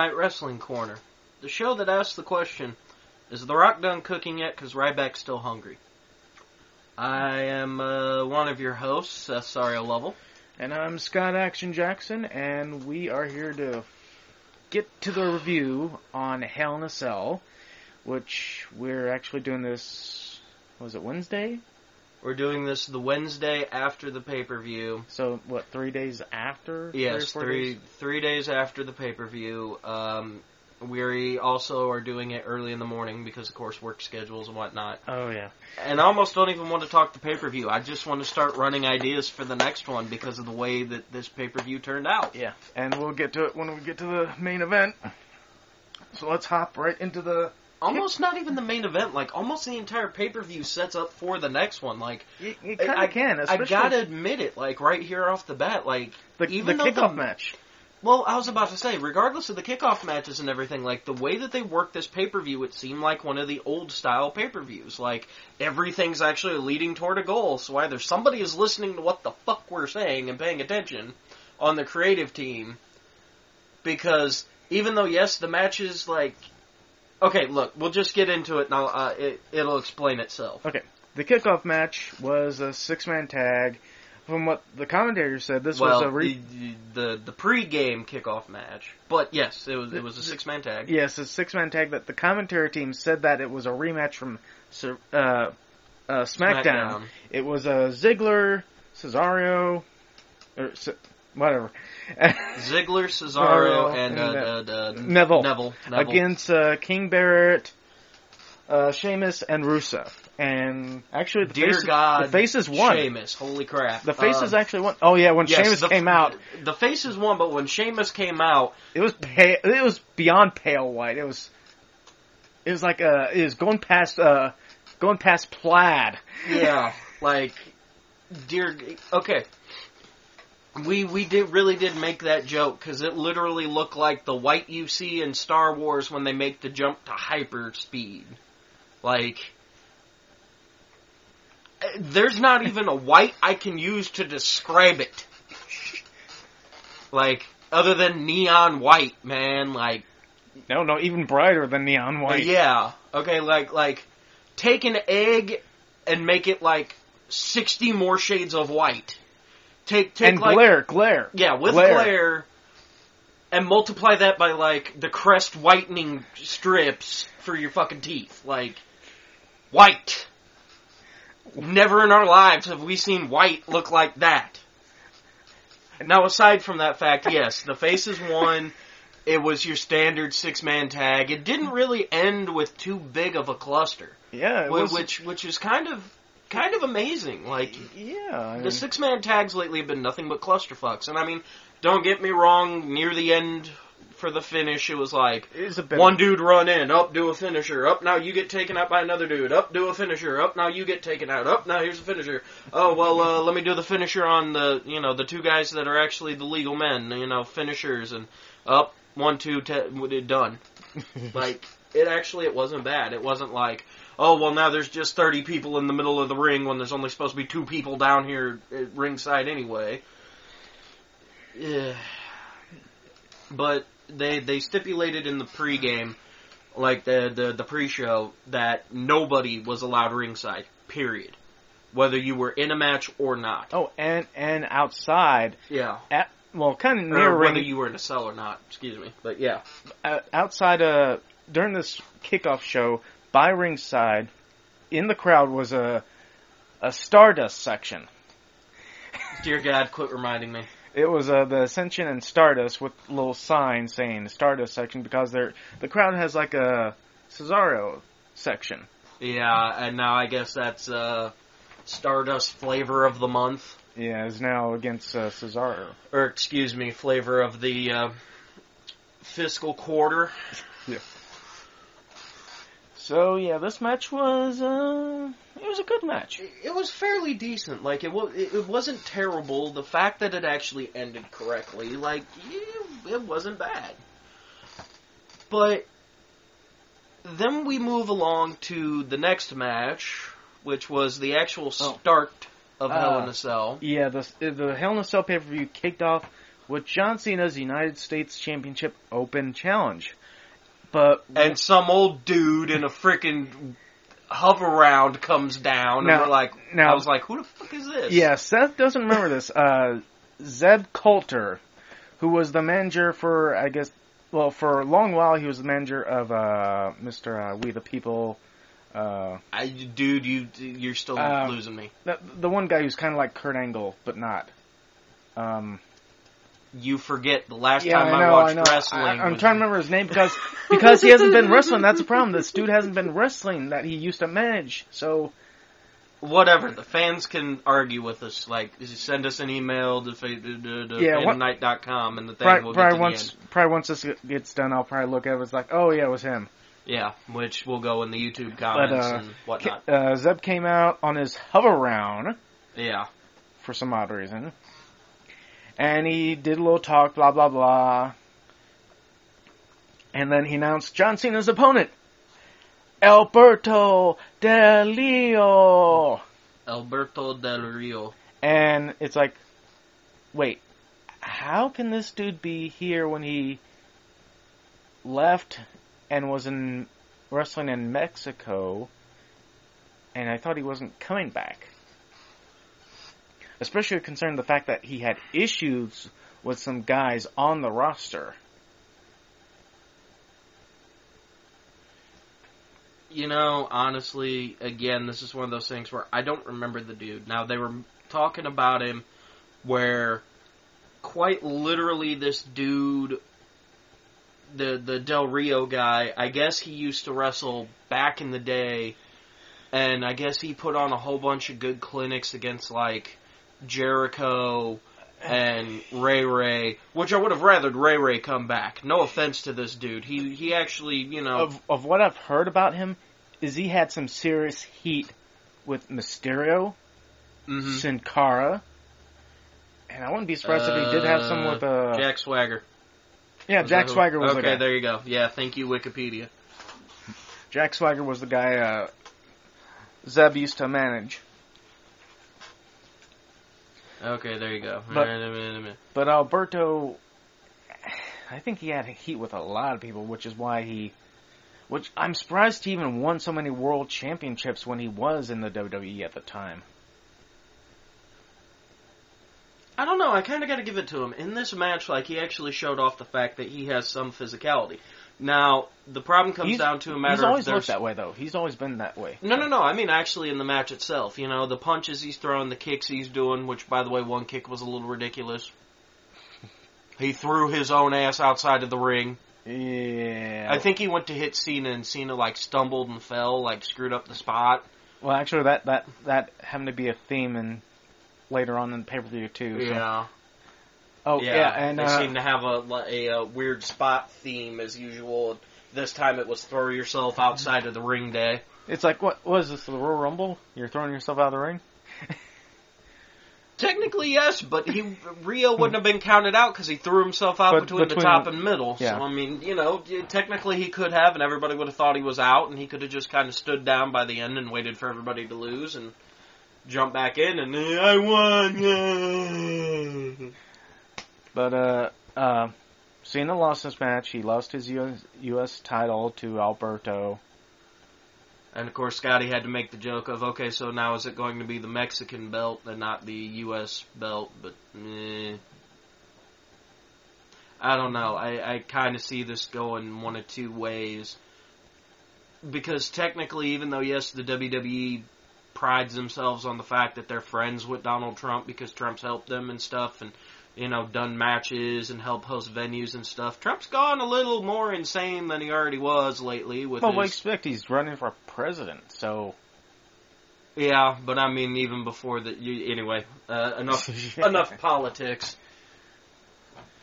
Knight Wrestling Corner, the show that asks the question, is The Rock done cooking yet? Because Ryback's still hungry. I am uh, one of your hosts, Seth Sario Lovell. And I'm Scott Action Jackson, and we are here to get to the review on Hell in a Cell, which we're actually doing this, was it Wednesday? We're doing this the Wednesday after the pay per view. So, what, three days after? Yes, four three days? three days after the pay per view. Um, we also are doing it early in the morning because, of course, work schedules and whatnot. Oh, yeah. And I almost don't even want to talk the pay per view. I just want to start running ideas for the next one because of the way that this pay per view turned out. Yeah, and we'll get to it when we get to the main event. So let's hop right into the. Almost not even the main event. Like almost the entire pay per view sets up for the next one. Like You, you I- can, I gotta admit it. Like right here off the bat. Like the, even the kickoff the- match. Well, I was about to say, regardless of the kickoff matches and everything, like the way that they worked this pay per view, it seemed like one of the old style pay per views. Like everything's actually leading toward a goal. So either somebody is listening to what the fuck we're saying and paying attention on the creative team, because even though yes, the match is like, okay, look, we'll just get into it now. Uh, it, it'll explain itself. Okay, the kickoff match was a six-man tag. From what the commentator said, this well, was a re- the, the the pre-game kickoff match, but yes, it was it was a six man tag. yes, a six-man tag. That the commentary team said that it was a rematch from uh, uh, SmackDown. SmackDown. It was a Ziggler, Cesaro, or whatever, Ziggler, Cesaro, and, and, uh, uh, uh, uh, Neville. Neville. Neville. against uh, King Barrett, uh, Sheamus, and Rusev. And actually, the Dear faces, God, the faces won. Sheamus, holy crap! The faces Um, actually won. Oh yeah, when yes, Sheamus the- came out, the faces won, but when Sheamus came out, it was pale. It was beyond pale white. It was. It was like uh, it was going past uh, going past plaid. yeah, like, dear, okay. We we did really did make that joke because it literally looked like the white you see in Star Wars when they make the jump to hyper speed. Like, there's not even a white I can use to describe it. Like, other than neon white, man. Like, No, no, even brighter than neon white. yeah. Okay, like like take an egg and make it like sixty more shades of white. Take take and like glare, glare. yeah with glare. glare. and multiply that by like the crest whitening strips for your fucking teeth. Like white. Never in our lives have we seen white look like that. Now, aside from that fact, yes, the faces won. It was your standard six man tag. It didn't really end with too big of a cluster, Yeah, was, which which is kind of kind of amazing. Like yeah. I the six man tags lately have been nothing but clusterfucks. And I mean, don't get me wrong, near the end for the finish, it was like it one dude run in, up do a finisher, up now you get taken out by another dude, up do a finisher, up now you get taken out, up now here's a finisher. Oh well, uh, let me do the finisher on the you know the two guys that are actually the legal men, you know finishers, and up one two te- it done. like it actually it wasn't bad. It wasn't like oh well now there's just 30 people in the middle of the ring when there's only supposed to be two people down here at ringside anyway. Yeah. But they they stipulated in the pregame like the the the pre-show that nobody was allowed ringside. Period. Whether you were in a match or not. Oh, and and outside, Yeah. at well, kind of near Or ring, whether you were in a cell or not. Excuse me. But yeah. outside uh during this kickoff show by ringside in the crowd was a a Stardust section. Dear God, quit reminding me. It was uh, the Ascension and Stardust with little signs saying Stardust section because they're the crowd has like a Cesaro section. Yeah, and now I guess that's uh, Stardust flavor of the month, Yeah, is now against uh, Cesaro. or excuse me, flavor of the uh, fiscal quarter. So yeah, this match was uh, it was a good match. It was fairly decent. Like it was, it wasn't terrible. The fact that it actually ended correctly, like it wasn't bad. But then we move along to the next match, which was the actual Oh. start of Hell in Uh, a Cell. Yeah, the the Hell in a Cell pay per view kicked off with John Cena's United States Championship Open Challenge. But and some old dude in a freaking hover round comes down, Now- and we're like, now- I was like, who the fuck is this? yeah, Seth doesn't remember this. Uh, Zeb Colter, who was the manager for, I guess, well, for a long while he was the manager of uh, Mr. Uh, We the People. Uh, I, dude, you you're still Uh, losing me. the, the one guy who's kind of like Kurt Angle, but not. Um, You forget the last yeah, time I I, know, watched I know. wrestling. I, am trying to remember his name because because he hasn't been wrestling. That's the problem. This dude hasn't been wrestling that he used to manage. So Whatever. The fans can argue with us. Like, send us an email to, to, to, to Yeah, what- and the thing probably, will get probably to once end. probably once this gets done, I'll probably look at it. It's like, oh yeah, it was him. Yeah, which will go in the YouTube comments uh, and whatnot. Uh, Zeb came out on his hover round Yeah. for some odd reason, and he did a little talk, blah blah blah, and then he announced John Cena's opponent, Alberto Del Rio. Alberto Del Rio. And it's like, wait, how can this dude be here when he left and was in wrestling in Mexico? And I thought he wasn't coming back. Especially concerning the fact that he had issues with some guys on the roster. You know, honestly, again, this is one of those things where I don't remember the dude. Now, they were talking about him where quite literally this dude, the, the Del Rio guy, I guess he used to wrestle back in the day, and I guess he put on a whole bunch of good clinics against, like, Jericho and Ray Ray, which I would have rathered Ray Ray come back. No offense to this dude. He, he actually, you know. Of, of what I've heard about him, is he had some serious heat with Mysterio, mhm. Sin Cara, and I wouldn't be surprised if he did have some with uh, Jack Swagger. yeah, Was Jack Swagger was okay, the guy. there you go. Yeah, thank you, Wikipedia. Jack Swagger was the guy uh, Zeb used to manage. Okay, there you go. But- Alright, a minute, a minute. But Alberto, I think he had heat with a lot of people, which is why he, which I'm surprised he even won so many world championships when he was in the WWE at the time. I don't know. I kind of got to give it to him in this match. Like he actually showed off the fact that he has some physicality. Now the problem comes He's- down to a matter He's always of looked that way, though. He's always been that way. No, no, no. I mean, actually, in the match itself, you know, the punches he's throwing, the kicks he's doing. Which, by the way, one kick was a little ridiculous. He threw his own ass outside of the ring. Yeah. I think he went to hit Cena, and Cena like stumbled and fell, like screwed up the spot. Well, actually, that that that happened to be a theme in later on in the pay per view too. so- Yeah, Oh yeah, and they uh, seem to have a, a, a weird spot theme as usual. This time it was throw yourself outside of the ring day. it's like what was this the Royal Rumble? You're throwing yourself out of the ring. Technically, yes, but he Rio wouldn't have been counted out because he threw himself out But between, the top and middle. yeah. So I mean, you know, technically he could have, and everybody would have thought he was out, and he could have just kind of stood down by the end and waited for everybody to lose and jump back in, and "Eh, I won. But uh, uh, Cena lost this match. He lost his US, US title to Alberto. And of course, Scotty had to make the joke of, okay, so now is it going to be the Mexican belt and not the U.S. belt? But, eh. I don't know. I, I kind of see this going one of two ways. Because technically, even though, yes, the WWE prides themselves on the fact that they're friends with Donald Trump because Trump's helped them and stuff and, you know, done matches and helped host venues and stuff, Trump's gone a little more insane than he already was lately with Well, his... we expect he's running for president, so Yeah, but I mean, even before that. You, anyway, uh, enough enough politics.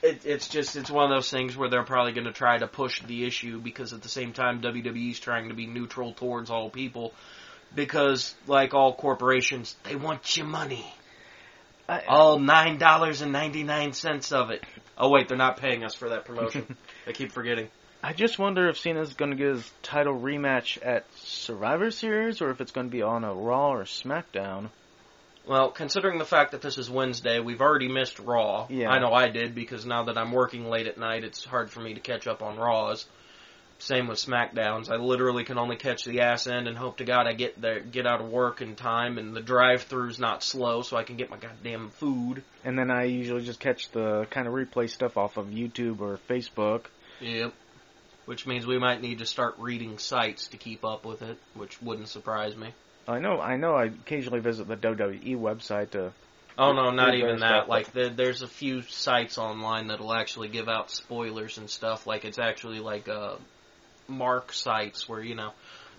It, it's just it's one of those things where they're probably going to try to push the issue because at the same time WWE's trying to be neutral towards all people because like all corporations they want your money I, all nine dollars and ninety nine cents of it. Oh wait, they're not paying us for that promotion. I keep forgetting. I just wonder if Cena's going to get his title rematch at Survivor Series or if it's going to be on a Raw or SmackDown. Well, considering the fact that this is Wednesday, we've already missed Raw. Yeah. I know I did because now that I'm working late at night, it's hard for me to catch up on Raws. Same with SmackDowns. I literally can only catch the ass end and hope to God I get there, get out of work in time, and the drive-through's not slow, so I can get my goddamn food. And then I usually just catch the kind of replay stuff off of YouTube or Facebook. Yep. Which means we might need to start reading sites to keep up with it, which wouldn't surprise me. I know, I know. I occasionally visit the WWE website to. Oh no, not even that. stuff. Like the, there's a few sites online that'll actually give out spoilers and stuff. Like it's actually like uh, mark sites where you know,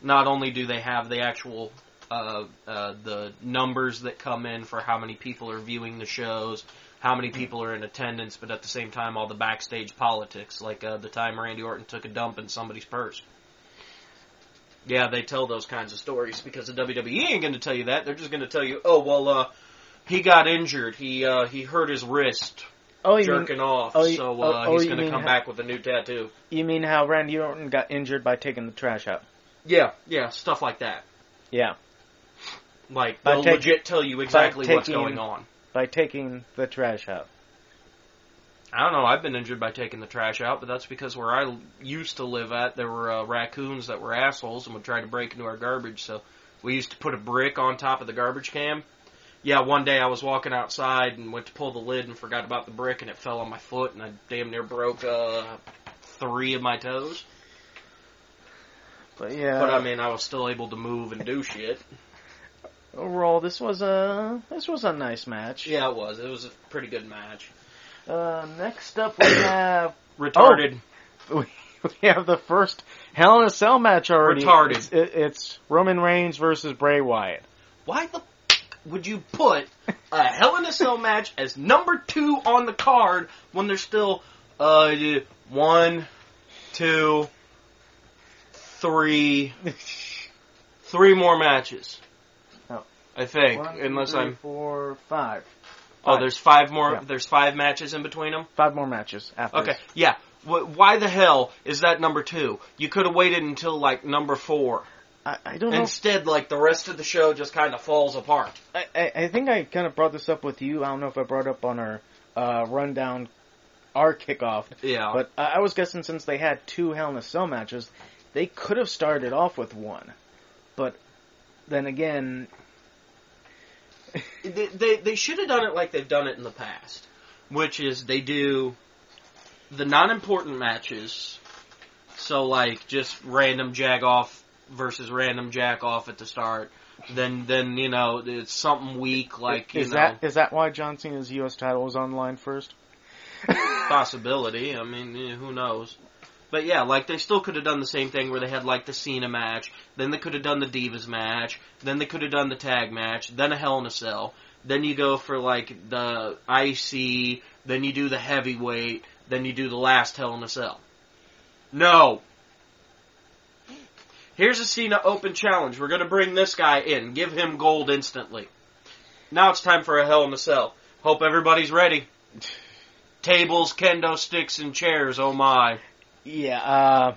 not only do they have the actual uh, uh, the numbers that come in for how many people are viewing the shows, how many people are in attendance, but at the same time all the backstage politics, like uh, the time Randy Orton took a dump in somebody's purse. Yeah, they tell those kinds of stories because the WWE ain't going to tell you that. They're just going to tell you, oh well, uh, he got injured. He uh, he hurt his wrist Oh, you mean, jerking off, oh, you- so oh, uh, oh, he's going to come ha- back with a new tattoo. you mean how Randy Orton got injured by taking the trash out? Yeah, yeah, stuff like that. Yeah, Like By they'll take- legit tell you exactly what's going on. by taking the trash out. I don't know. I've been injured by taking the trash out, but that's because where I used to live at, there were uh, raccoons that were assholes and would try to break into our garbage. So we used to put a brick on top of the garbage can. Yeah, one day I was walking outside and went to pull the lid and forgot about the brick, and it fell on my foot, and I damn near broke uh, three of my toes. But yeah, But I mean, I was still able to move and do shit. overall, this was a this was a nice match. Yeah, it was. It was a pretty good match. Uh, next up, we have Retarded. we, we have the first Hell in a Cell match already. Retarded. It's, it, it's Roman Reigns versus Bray Wyatt. Why the would you put a Hell in a Cell match as number two on the card when there's still uh one, two, three, three more matches? Oh. I think, One, unless three, I'm. four, five. Oh, five. there's five more. Yeah. There's five matches in between them. Five more matches after. Okay, this. yeah. Why the hell is that number two? You could have waited until like number four. I, I don't know. Instead, like the rest of the show just kind of falls apart. I, I, I think I kind of brought this up with you. I don't know if I brought it up on our uh, rundown, our kickoff. Yeah. But I I was guessing since they had two Hell in a Cell matches, they could have started off with one. But then again, they they, they should have done it like they've done it in the past, which is they do the non-important matches. So like just random jag off versus random jack off at the start. Then then you know it's something weak like you is know that is that why John Cena's U.S. title was on the line first? possibility. I mean eh, who knows. But yeah, like they still could have done the same thing where they had like the Cena match, then they could have done the Divas match, then they could have done the tag match, then a Hell in a Cell. Then you go for like the IC, then you do the heavyweight, then you do the last Hell in a Cell. No. Here's a Cena Open challenge. We're gonna bring this guy in, give him gold instantly. Now it's time for a Hell in a Cell. Hope everybody's ready. Tables, kendo sticks, and chairs. Oh my! Yeah. Uh,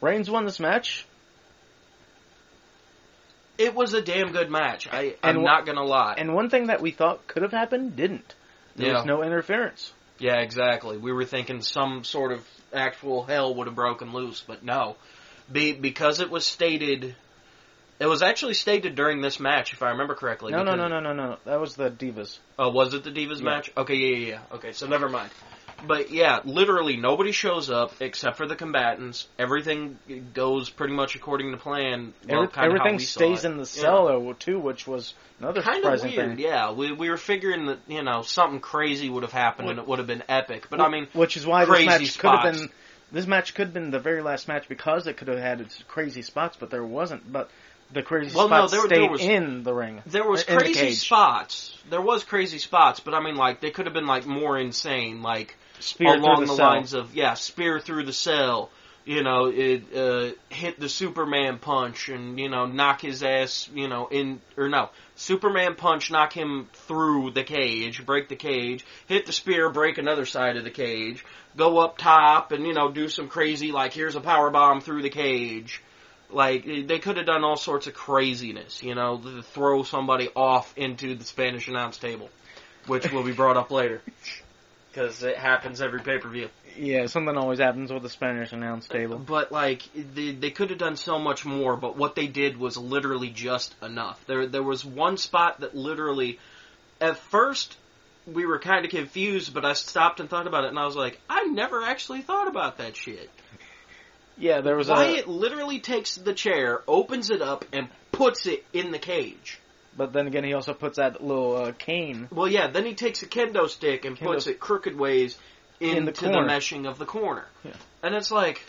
Reigns won this match. It was a damn good match. I, I'm And wh- not gonna lie. And one thing that we thought could have happened didn't. There Yeah. was no interference. yeah, exactly. We were thinking some sort of actual hell would have broken loose, but no. Be, because it was stated, it was actually stated during this match, if I remember correctly. No, no, no, no, no, no. That was the Divas. Oh, was it the Divas Yeah. match? Okay, yeah, yeah, yeah. Okay, so never mind. But yeah, literally nobody shows up except for the combatants. Everything goes pretty much according to plan. Well, Every- everything stays in the Yeah. cell though, too, which was another kind of weird. thing. Yeah, we we were figuring that you know something crazy would have happened and it would have been epic. But I mean, which is why this match could have been this match could have been the very last match because it could have had its crazy spots, but there wasn't. But the crazy Well, spots there- there stayed was- in the ring. there was uh, the crazy cage. spots. There was crazy spots, but I mean, like they could have been like more insane, like Spear along the, the, lines of yeah, spear through the cell. You know, it uh, hit the Superman punch and you know knock his ass. You know, in or no, Superman punch, knock him through the cage, break the cage. Hit the spear, break another side of the cage. Go up top and you know do some crazy like here's a power bomb through the cage. Like they could have done all sorts of craziness, you know, to throw somebody off into the Spanish announce table, which will be brought up later because it happens every pay per view. Yeah, something always happens with the Spanish announce table. But like they, they could have done so much more, but what they did was literally just enough. There there was one spot that literally at first we were kind of confused, but I stopped and thought about it and I was like, I never actually thought about that shit. Yeah, there was Wyatt a. literally takes the chair, opens it up and puts it in the cage. But then again, he also puts that little uh, cane. Well, yeah, then he takes a kendo stick and Kendo- puts it crooked ways into In the the, meshing of the corner. Yeah. And it's like,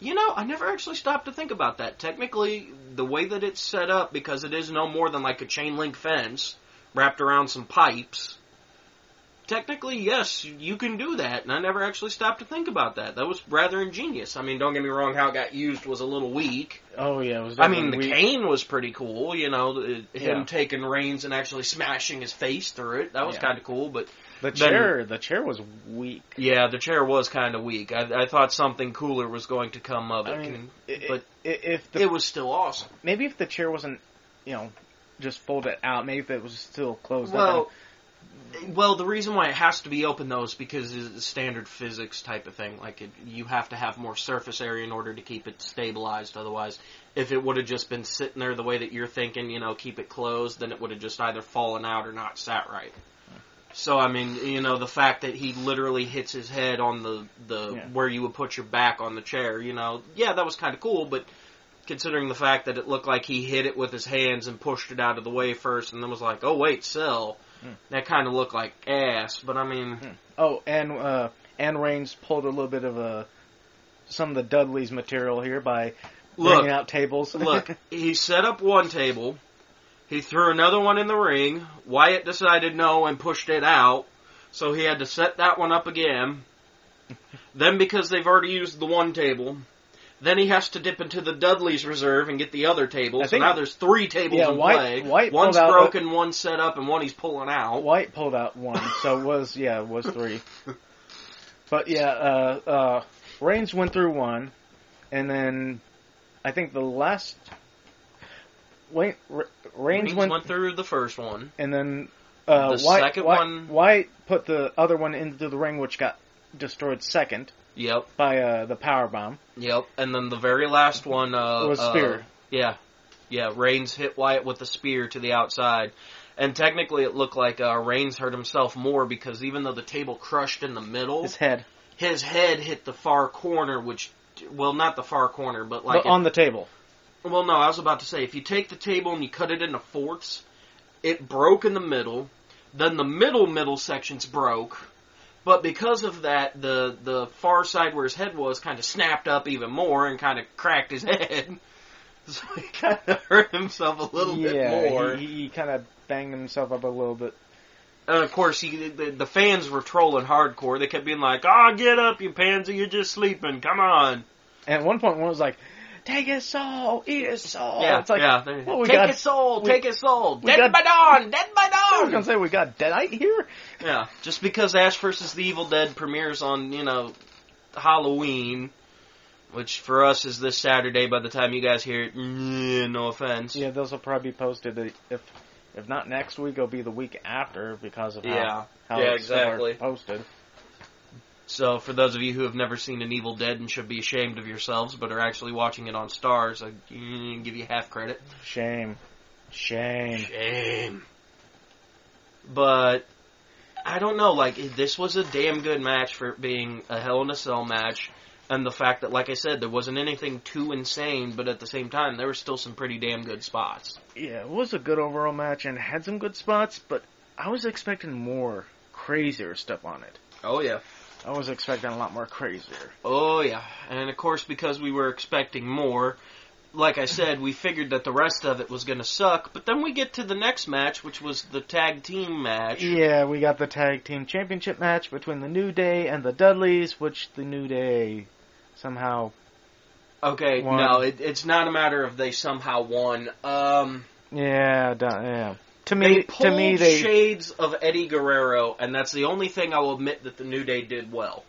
you know, I never actually stopped to think about that. Technically, the way that it's set up, because it is no more than like a chain link fence wrapped around some pipes. Technically, yes, you can do that, and I never actually stopped to think about that. That was rather ingenious. I mean, don't get me wrong, how it got used was a little weak. Oh yeah, it was. I mean, the weak. cane was pretty cool, you know, the- him Yeah. taking Reigns and actually smashing his face through it. That was Yeah. kind of cool, but The then- chair, the chair was weak. yeah, the chair was kind of weak. I, I thought something cooler was going to come of it, I mean, and- but I- if the it was still awesome. maybe if the chair wasn't, you know, just folded out, maybe if it was still closed Well, up. Well, the reason why it has to be open though is because it's a standard physics type of thing. Like it, you have to have more surface area in order to keep it stabilized. Otherwise, if it would have just been sitting there the way that you're thinking, you know, keep it closed, then it would have just either fallen out or not sat right. So I mean, you know, the fact that he literally hits his head on the the Yeah. where you would put your back on the chair, you know, yeah, that was kind of cool, but considering the fact that it looked like he hit it with his hands and pushed it out of the way first, and then was like, "Oh wait, sell," Hmm. that kind of looked like ass. But I mean, Hmm. Oh, and uh, and Reigns pulled a little bit of a some of the Dudley's material here by look, bringing out tables. look, he set up one table, he threw another one in the ring. Wyatt decided no and pushed it out, so he had to set that one up again. then, because they've already used the one table. Then he has to dip into the Dudley's reserve and get the other table. I So now there's three tables Yeah, in White- play. White One's broken, one's set up, and one he's pulling out. Wyatt pulled out one, so it was yeah, it was three. But yeah, uh, uh, Reigns went through one, and then I think the last. Wait, Reigns Reigns went, went through the first one. and then uh, The White, second White, one- Wyatt put the other one into the ring, which got destroyed second Yep, by uh, the power bomb. yep. And then the very last one uh, Was uh, spear. yeah, yeah. Reigns hit Wyatt with the spear to the outside, and technically it looked like uh, Reigns hurt himself more because even though the table crushed in the middle, His head, his head hit the far corner, which well, not the far corner, but like but on the table. well, no, I was about to say if you take the table and you cut it into fourths, it broke in the middle. Then the middle middle sections broke. But because of that, the the far side where his head was kind of snapped up even more and kind of cracked his head. So he kind of hurt himself a little yeah, bit more. he, he kind of banged himself up a little bit. And of course, he, the, the fans were trolling hardcore. They kept being like, "Oh, get up, you pansy! You're just sleeping. Come on!" And at one point, one was like, "Take his soul, eat his soul." yeah, it's like, yeah. Well, we take got- his soul. we- take his soul. Dead got- by dawn. Dead by dawn. I was gonna say we got Deadite here. Yeah, just because Ash vs. the Evil Dead premieres on, you know, Halloween, which for us is this Saturday by the time you guys hear it, no offense. Yeah, those will probably be posted if if not next week, it'll be the week after because of how Yeah. how Yeah, it's exactly. posted. So for those of you who have never seen an Evil Dead and should be ashamed of yourselves, but are actually watching it on Stars, I give you half credit. Shame, shame. Shame. But I don't know. Like this was a damn good match for it being a Hell in a Cell match, and the fact that, like I said, there wasn't anything too insane, but at the same time, there were still some pretty damn good spots. Yeah, it was a good overall match and had some good spots, but I was expecting more crazier stuff on it. Oh yeah. I was expecting a lot more crazier. Oh yeah. And of course, because we were expecting more. Like I said, we figured that the rest of it was going to suck, but then we get to the next match, which was the tag team match. Yeah, we got the tag team championship match between the New Day and the Dudleys, which the New Day somehow Okay, Won. no, it, it's not a matter of they somehow won. Um, yeah, yeah. To They me, pulled to me, they shades of Eddie Guerrero, and that's the only thing I will admit that the New Day did well.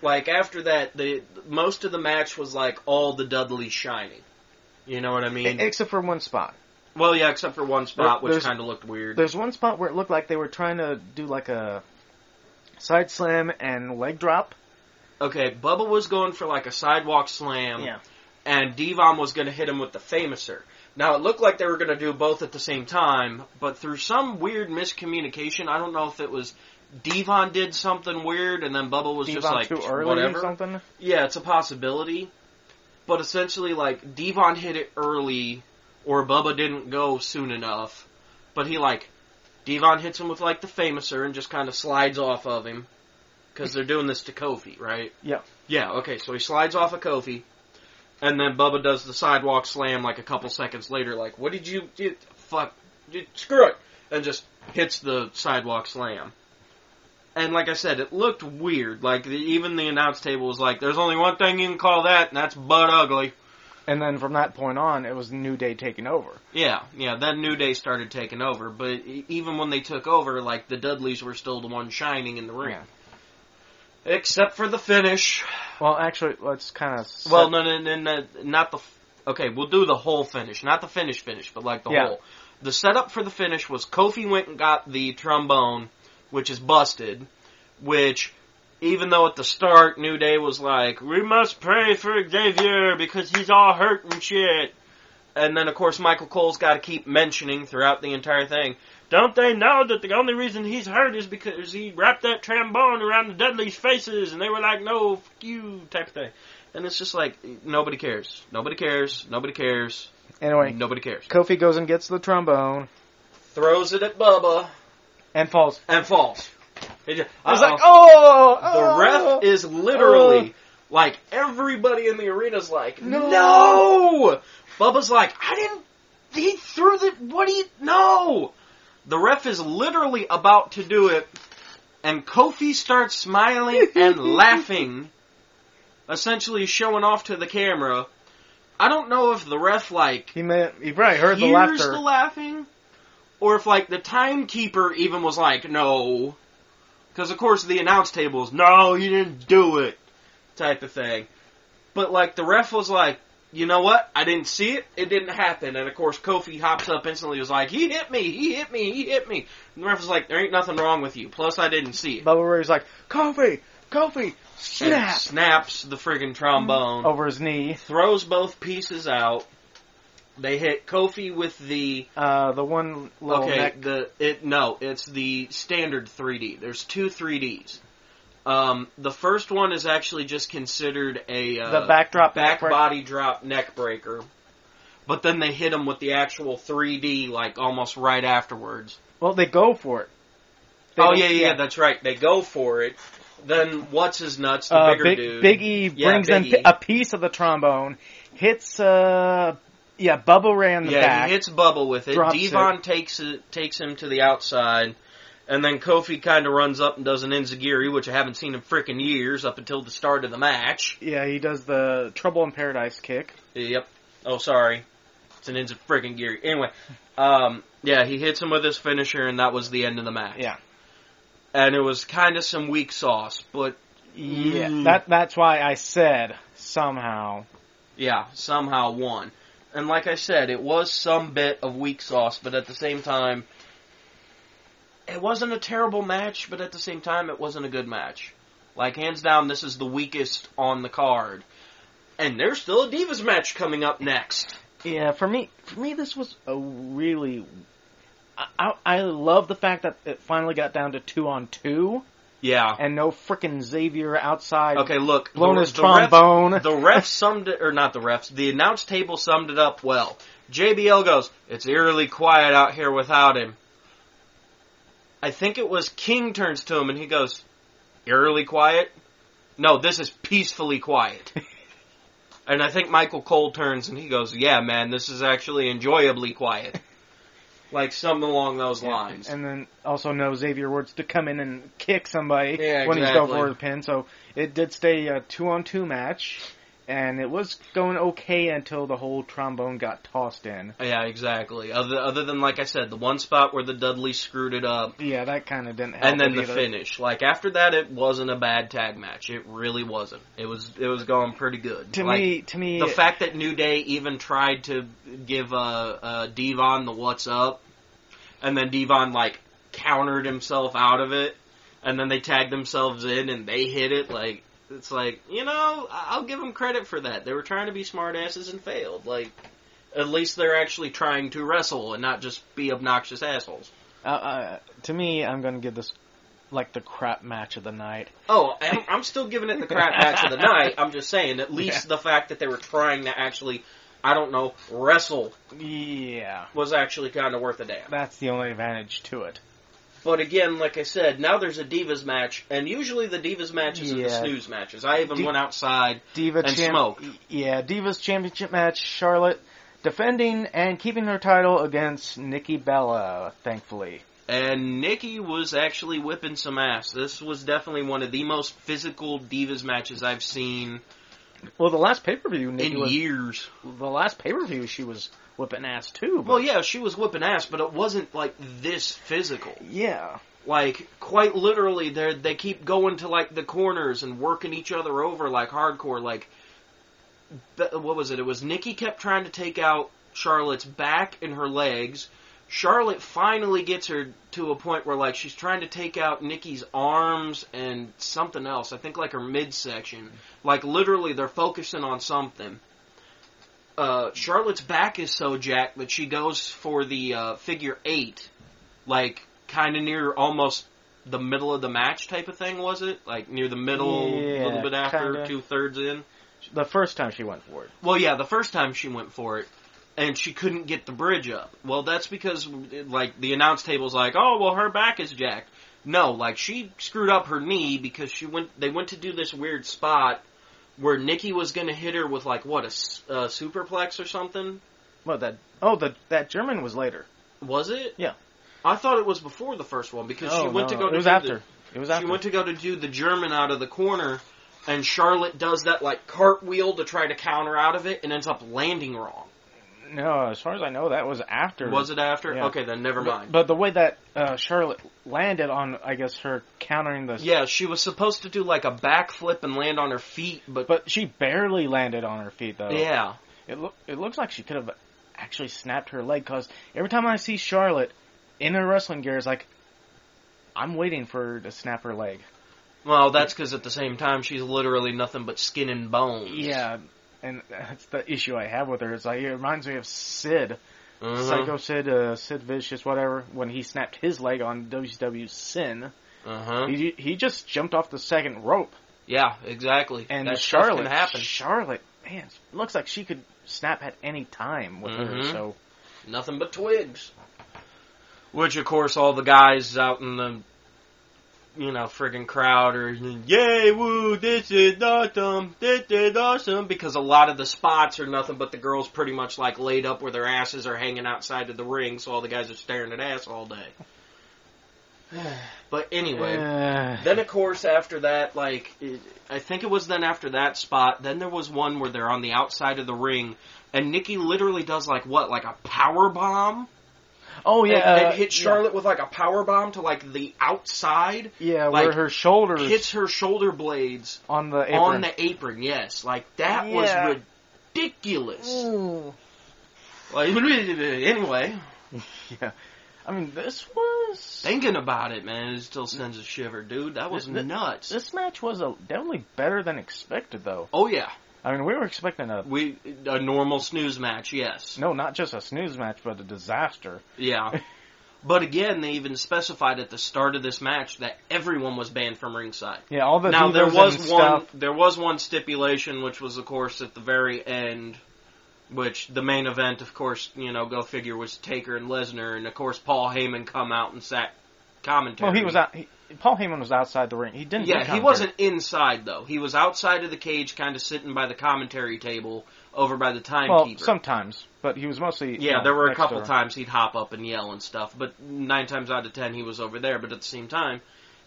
Like after that, the most of the match was like all the Dudleys shining. You know what I mean? Except for one spot. well, yeah, except for one spot, There- which kind of looked weird. There's one spot where it looked like they were trying to do like a side slam and leg drop. Okay, Bubba was going for like a sidewalk slam, Yeah. and Devon was going to hit him with the Famouser. Now it looked like they were going to do both at the same time, but through some weird miscommunication, I don't know if it was Devon did something weird, and then Bubba was Devon just like too early whatever. or something. Yeah, it's a possibility. But essentially, like, Devon hit it early, or Bubba didn't go soon enough. But he, like, Devon hits him with, like, the Famouser and just kind of slides off of him. Because they're doing this to Kofi, right? Yeah. Yeah, okay, so he slides off of Kofi. And then Bubba does the sidewalk slam, like, a couple seconds later, like, what did you do? Fuck. you- Screw it! And just hits the sidewalk slam. And like I said, it looked weird. Like the, even the announce table was like, "There's only one thing you can call that, and that's butt ugly." And then from that point on, it was New Day taking over. Yeah, yeah. Then New Day started taking over, but even when they took over, like the Dudleys were still the ones shining in the ring, except for the finish. Well, actually, let's kind of. Well, no, no, no, no, not the. Okay, we'll do the whole finish, not the finish finish, but like the Yeah. whole. The setup for the finish was Kofi went and got the trombone, which is busted, which even though at the start New Day was like, "We must pray for Xavier because he's all hurt and shit," and then of course Michael Cole's got to keep mentioning throughout the entire thing. Don't they know that the only reason he's hurt is because he wrapped that trombone around the Dudley's faces, and they were like, "No, fuck you," type of thing. And it's just like nobody cares, nobody cares, nobody cares, Anyway, nobody cares. Kofi goes and gets the trombone Throws it at Bubba and falls. and falls. Just- I was uh-oh. like, oh, The oh. ref is literally oh. like everybody in the arena's like, No. no. Bubba's like, I didn't. He threw the. What do you? No. The ref is literally about to do it, and Kofi starts smiling and laughing, essentially showing off to the camera. I don't know if the ref like He may, he probably heard the laughter. the laughing, or if like the timekeeper even was like, no, because of course the announce table is no, you didn't do it, type of thing. But like the ref was like, you know what? I didn't see it. It didn't happen. And of course Kofi hops up instantly. Was like, he hit me. He hit me. He hit me. And the ref was like, there ain't nothing wrong with you. Plus I didn't see it. Bubba Ray's like, Kofi, Kofi, And snap snaps the friggin' trombone. over his knee. Throws both pieces out. They hit Kofi with the Uh, the one okay, neck. the it no, it's the standard 3D. There's two 3Ds. Um, the first one is actually just considered a uh, the backdrop back body drop neck breaker, but then they hit him with the actual 3D like almost right afterwards. Well, they go for it. They oh don't- yeah, yeah, that's right. They go for it. Then what's his nuts? The Uh, bigger Big, dude. Big E Yeah, brings Big in E. a piece of the trombone, hits uh, yeah, Bubba Ray on the yeah, back. he hits Bubba with it. Devon takes it, takes him to the outside, and then Kofi kind of runs up and does an Enzuigiri, which I haven't seen in frickin' years up until the start of the match. Yeah, he does the Trouble in Paradise kick. Yep. Oh, sorry. It's an Geary. Anyway, um, yeah, he hits him with his finisher, and that was the end of the match. Yeah. And it was kind of some weak sauce, but Yeah, Mm. that that's why I said somehow. yeah, somehow won. And like I said, it was some bit of weak sauce, but at the same time, it wasn't a terrible match, but at the same time, it wasn't a good match. Like, hands down, this is the weakest on the card. And there's still a Divas match coming up next. Yeah, for me, for me, this was a really. I, I, love the fact that it finally got down to two on two, Yeah. and no frickin' Xavier outside Okay, look. blowing the, his the ref- trombone. the refs summed it, or not the refs, the announce table summed it up well. JBL goes, it's eerily quiet out here without him. I think it was King turns to him and he goes, eerily quiet? No, this is peacefully quiet. and I think Michael Cole turns and he goes, yeah man, this is actually enjoyably quiet. like something along those lines. And then also no Xavier Woods to come in and kick somebody Yeah, when he's going for the pin. So it did stay a two on two match. And it was going okay until the whole trombone got tossed in. Yeah, exactly. Other other than like I said, the one spot where the Dudley screwed it up, Yeah, that kind of didn't help. and then the either. finish. Like after that, it wasn't a bad tag match. It really wasn't. It was it was going pretty good. To Like, me, to me, the fact that New Day even tried to give uh, uh, Devon the what's up, and then Devon like countered himself out of it, and then they tagged themselves in and they hit it. Like it's like you know I'll give them credit for that. They were trying to be smartasses and failed. Like at least they're actually trying to wrestle and not just be obnoxious assholes. uh, uh, to me, I'm going to give this like the crap match of the night. Oh, I'm, I'm still giving it the crap match of the night. I'm just saying, at least Yeah. the fact that they were trying to actually, I don't know, wrestle Yeah, was actually kind of worth a damn. that's the only advantage to it. But again, like I said, now there's a Divas match, and usually the Divas matches are the snooze matches. I even Di- went outside. Diva And champ- smoke. Yeah, Divas Championship match. Charlotte defending and keeping her title against Nikki Bella. Thankfully, And Nikki was actually whipping some ass. This was definitely one of the most physical Divas matches I've seen well, the last pay per view, Nikki in was years. the last pay per view. She was whipping ass too. Well, yeah, she was whipping ass, but it wasn't like this physical. yeah, Like quite literally, they they keep going to like the corners and working each other over like hardcore. Like what was it? It was Nikki kept trying to take out Charlotte's back and her legs. Charlotte finally gets her to a point where like she's trying to take out Nikki's arms and something else. I think like her midsection. Like literally, they're focusing on something. Uh, Charlotte's back is so jacked that she goes for the uh, figure eight, like kind of near almost the middle of the match type of thing. Was it like near the middle, a Yeah, little bit after, two thirds in? the first time she went for it. Well, yeah, the first time she went for it, and she couldn't get the bridge up. Well, that's because like the announce table's like, oh, well, her back is jacked. No, like she screwed up her knee because she went. They went to do this weird spot where Nikki was going to hit her with like what a superplex or something. Well, that oh, the that German was later. Was it? Yeah. I thought it was before the first one because she Oh, went no, to go. It to was do after. The, it was after. she went to go to do the German out of the corner, and Charlotte does that like cartwheel to try to counter out of it, and ends up landing wrong. No, as far as I know, that was after. Was it after? Yeah. Okay, then never mind. But, but the way that uh, Charlotte landed on, I guess, her countering the. Yeah, she was supposed to do like a backflip and land on her feet, but, But she barely landed on her feet though. yeah, It look it looks like she could have actually snapped her leg because every time I see Charlotte in her wrestling gear, it's like I'm waiting for her to snap her leg. well, that's because at the same time she's literally nothing but skin and bones. Yeah, and that's the issue I have with her. It's like it reminds me of Sid, Mhm. Psycho Sid, uh, Sid Vicious, whatever. When he snapped his leg on WCW Sin, Uh-huh. he he just jumped off the second rope. Yeah, exactly. And that Charlotte, can happen. Charlotte, man, looks like she could snap at any time with her. Mhm. So Nothing but twigs. Which, of course, all the guys out in the, you know, friggin' crowd are, yay, woo, this is awesome, this is awesome, because a lot of the spots are nothing but the girls pretty much like laid up where their asses are hanging outside of the ring, so all the guys are staring at ass all day. But anyway. Uh, Then, of course, after that, like, it, I think it was then after that spot, then there was one where they're on the outside of the ring, and Nikki literally does, like, what, like a power bomb? Oh yeah, and, and uh, hit Charlotte with, like, a power bomb to, like, the outside, Yeah, yeah like, where her shoulders hits her shoulder blades on the apron. on the apron, yes. Like, that Yeah. was ridiculous. Ooh. Like, anyway, yeah, I mean this was thinking about it, man, it still sends a shiver, dude. That was Th- th- nuts. this match was a, definitely better than expected, though. Oh, yeah. I mean, we were expecting a We, a normal snooze match, yes. no, not just a snooze match, but a disaster. Yeah. But again, they even specified at the start of this match that everyone was banned from ringside. Yeah, all the now there divas was and one stuff. there was one stipulation which was of course at the very end which the main event of course, you know, go figure was Taker and Lesnar and of course Paul Heyman come out and sat commentary. Well, he was out. He, Paul Heyman was outside the ring. He didn't. Yeah, he wasn't inside though. He was outside of the cage kind of sitting by the commentary table over by the timekeeper. Well, sometimes, but he was mostly. you Yeah, know, there were a couple times he'd hop up and yell and stuff, but nine times out of ten he was over there. But at the same time,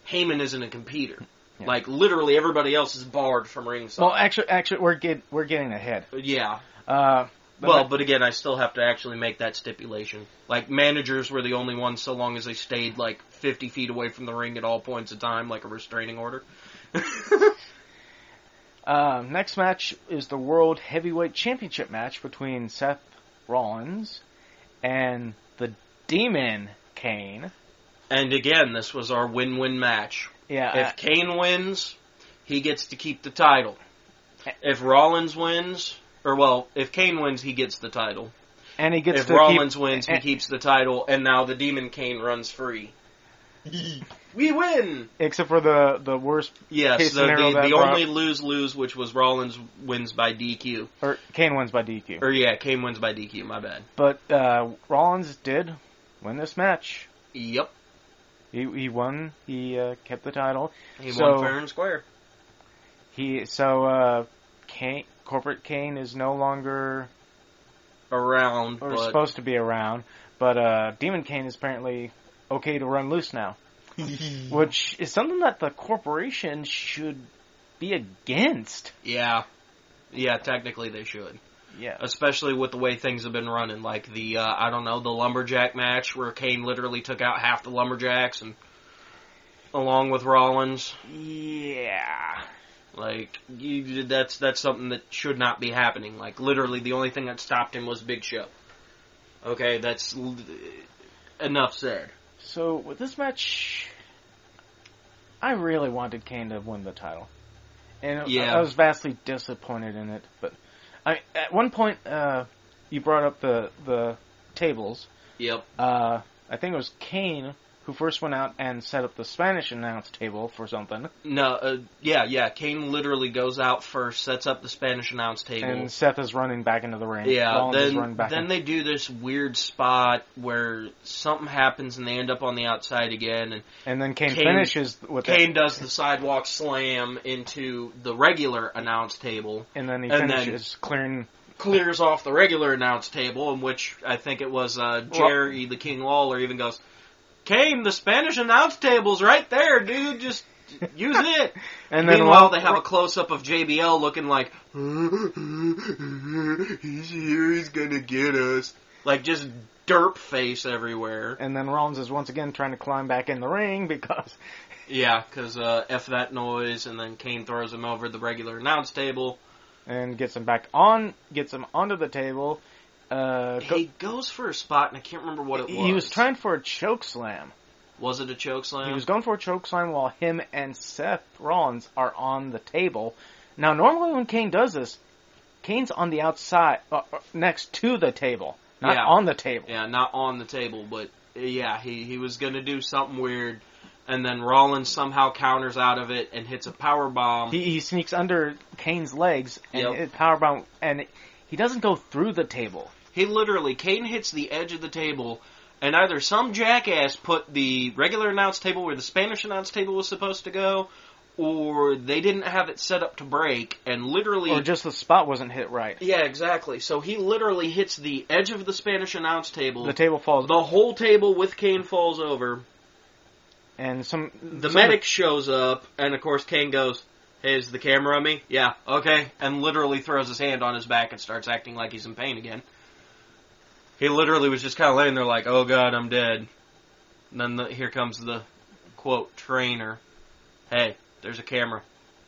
Heyman isn't a competitor. Yeah. Like literally everybody else is barred from ringside. Well, actually, actually, we're get we're getting ahead. yeah. Uh, Well, but again, I still have to actually make that stipulation. Like managers were the only ones so long as they stayed like 50 feet away from the ring at all points of time, like a restraining order. uh, next match is the World Heavyweight Championship match between Seth Rollins and the Demon Kane. and again, this was our win-win match. Yeah, If Kane wins, he gets to keep the title. If Rollins wins, or well, if Kane wins, he gets the title. and he gets if to Rollins keep, wins, he and- keeps the title, and now the Demon Kane runs free. we win. except for the the worst, Yes, Case the, scenario the, that the only lose lose, which was Rollins wins by DQ, or Kane wins by DQ. or yeah, Kane wins by DQ. My bad. But uh, Rollins did win this match. Yep, He he won. He uh, kept the title. he So- won fair and square. He so uh, Kane, corporate Kane is no longer Around, or but supposed to be around, but uh, Demon Kane is apparently okay to run loose now, which is something that the corporation should be against. yeah, yeah, technically they should. Yeah, especially with the way things have been running. Like the uh, I don't know the lumberjack match where Kane literally took out half the lumberjacks and along with Rollins. yeah. Like you, that's that's something that should not be happening. Like literally, the only thing that stopped him was Big Show. Okay, that's l- enough said. So with this match, I really wanted Kane to win the title, and Yeah. I was vastly disappointed in it. But I, at one point, uh, you brought up the the tables. Yep. Uh, I think it was Kane who first went out and set up the Spanish announce table for something, No. Uh, yeah. Yeah. Kane literally goes out first, sets up the Spanish announce table. and Seth is running back into the ring. Yeah, Rollins then then in. they do this weird spot where something happens and they end up on the outside again, and and then Kane, Kane- finishes with it, Kane does the sidewalk slam into the regular announce table, and then he and then- finishes clearing. clears off the regular announce table, in which I think it was uh, Jerry the King Lawler even goes, Kane, the Spanish announce table's right there, dude. Just use it. And then Meanwhile, they have a close up of JBL looking like he's here, he's gonna get us. Like just derp face everywhere. and then Rollins is once again trying to climb back in the ring because Yeah, because uh, f that noise, and then Kane throws him over the regular announce table. and gets him back on, gets him onto the table. Uh, go- He goes for a spot, and I can't remember what it was. he was trying for a choke slam. Was it a choke slam? He was going for a choke slam while him and Seth Rollins are on the table. Now, normally when Kane does this, Kane's on the outside, uh, uh, next to the table, not Yeah. on the table. Yeah, not on the table, but yeah, he he was gonna do something weird, and then Rollins somehow counters out of it and hits a power bomb. He, he sneaks under Kane's legs and Yep. hit powerbomb, and he doesn't go through the table. He literally Kane hits the edge of the table, and either some jackass put the regular announce table where the Spanish announce table was supposed to go, or they didn't have it set up to break, and literally. Or just the spot wasn't hit right. yeah, exactly. So he literally hits the edge of the Spanish announce table. The table falls, the whole table with Kane falls over. and some The some- medic shows up, and of course Kane goes, "Hey, is the camera on me?" Yeah, okay, and literally throws his hand on his back and starts acting like he's in pain again. He literally was just kind of laying there like, "Oh God, I'm dead." And then the, here comes the quote trainer. Hey, there's a camera.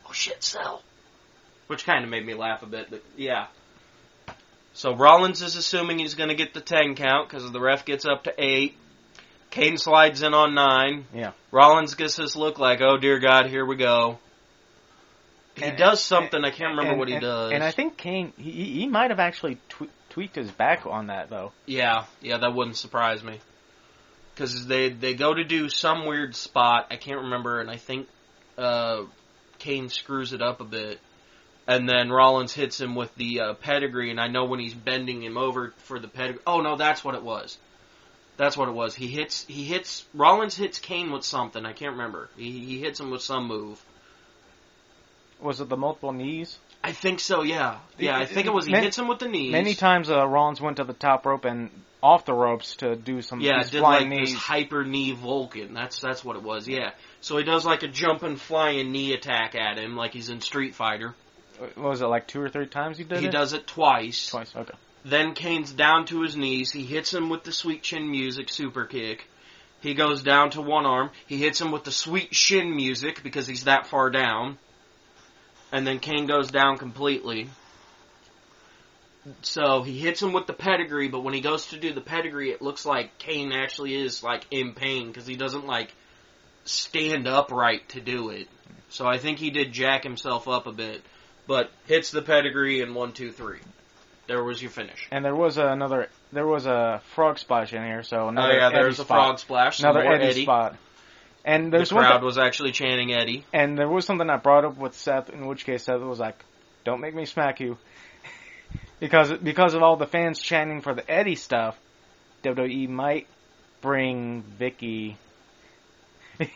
Oh shit, Cell. Which kind of made me laugh a bit, but yeah. So Rollins is assuming he's going to get the ten count because the ref gets up to eight. Kane slides in on nine. Yeah. Rollins gets this look like, oh dear God, here we go. He And- does something. I can't remember and- what he and- does. And I think Kane, he, he might have actually tweaked his back on that though. yeah, yeah, that wouldn't surprise me. Because they they go to do some weird spot. I can't remember, and I think uh, Kane screws it up a bit, and then Rollins hits him with the uh, pedigree. And I know when he's bending him over for the pedigree. Oh no, that's what it was. That's what it was. He hits. He hits. Rollins hits Kane with something. I can't remember. He, he hits him with some move. Was it the multiple knees? I think so. Yeah, yeah. I think it was he Many- hits him with the knees. Many times uh, Rollins went to the top rope and off the ropes to do some Yeah, did flying like knees. this hyper knee Vulcan. That's that's what it was. Yeah. So he does like a jumping flying knee attack at him, like he's in Street Fighter. What was it like two or three times he did he it? He does it twice. twice. Okay. Then Kane's down to his knees. He hits him with the sweet chin music super kick. He goes down to one arm. He hits him with the sweet chin music because he's that far down. And then Kane goes down completely. So he hits him with the pedigree, but when he goes to do the pedigree, it looks like Kane actually is like in pain because he doesn't like stand upright to do it. So I think he did jack himself up a bit, but hits the pedigree in one, two, three. There was your finish. And there was another. There was a frog splash in here, so another oh yeah, Eddie there's a spot. frog splash. Another Eddie, Eddie. spot. And The there's one. crowd thi- was actually chanting Eddie. and there was something I brought up with Seth, in which case Seth was like, "Don't make me smack you," because because of all the fans chanting for the Eddie stuff. WWE might bring Vicky.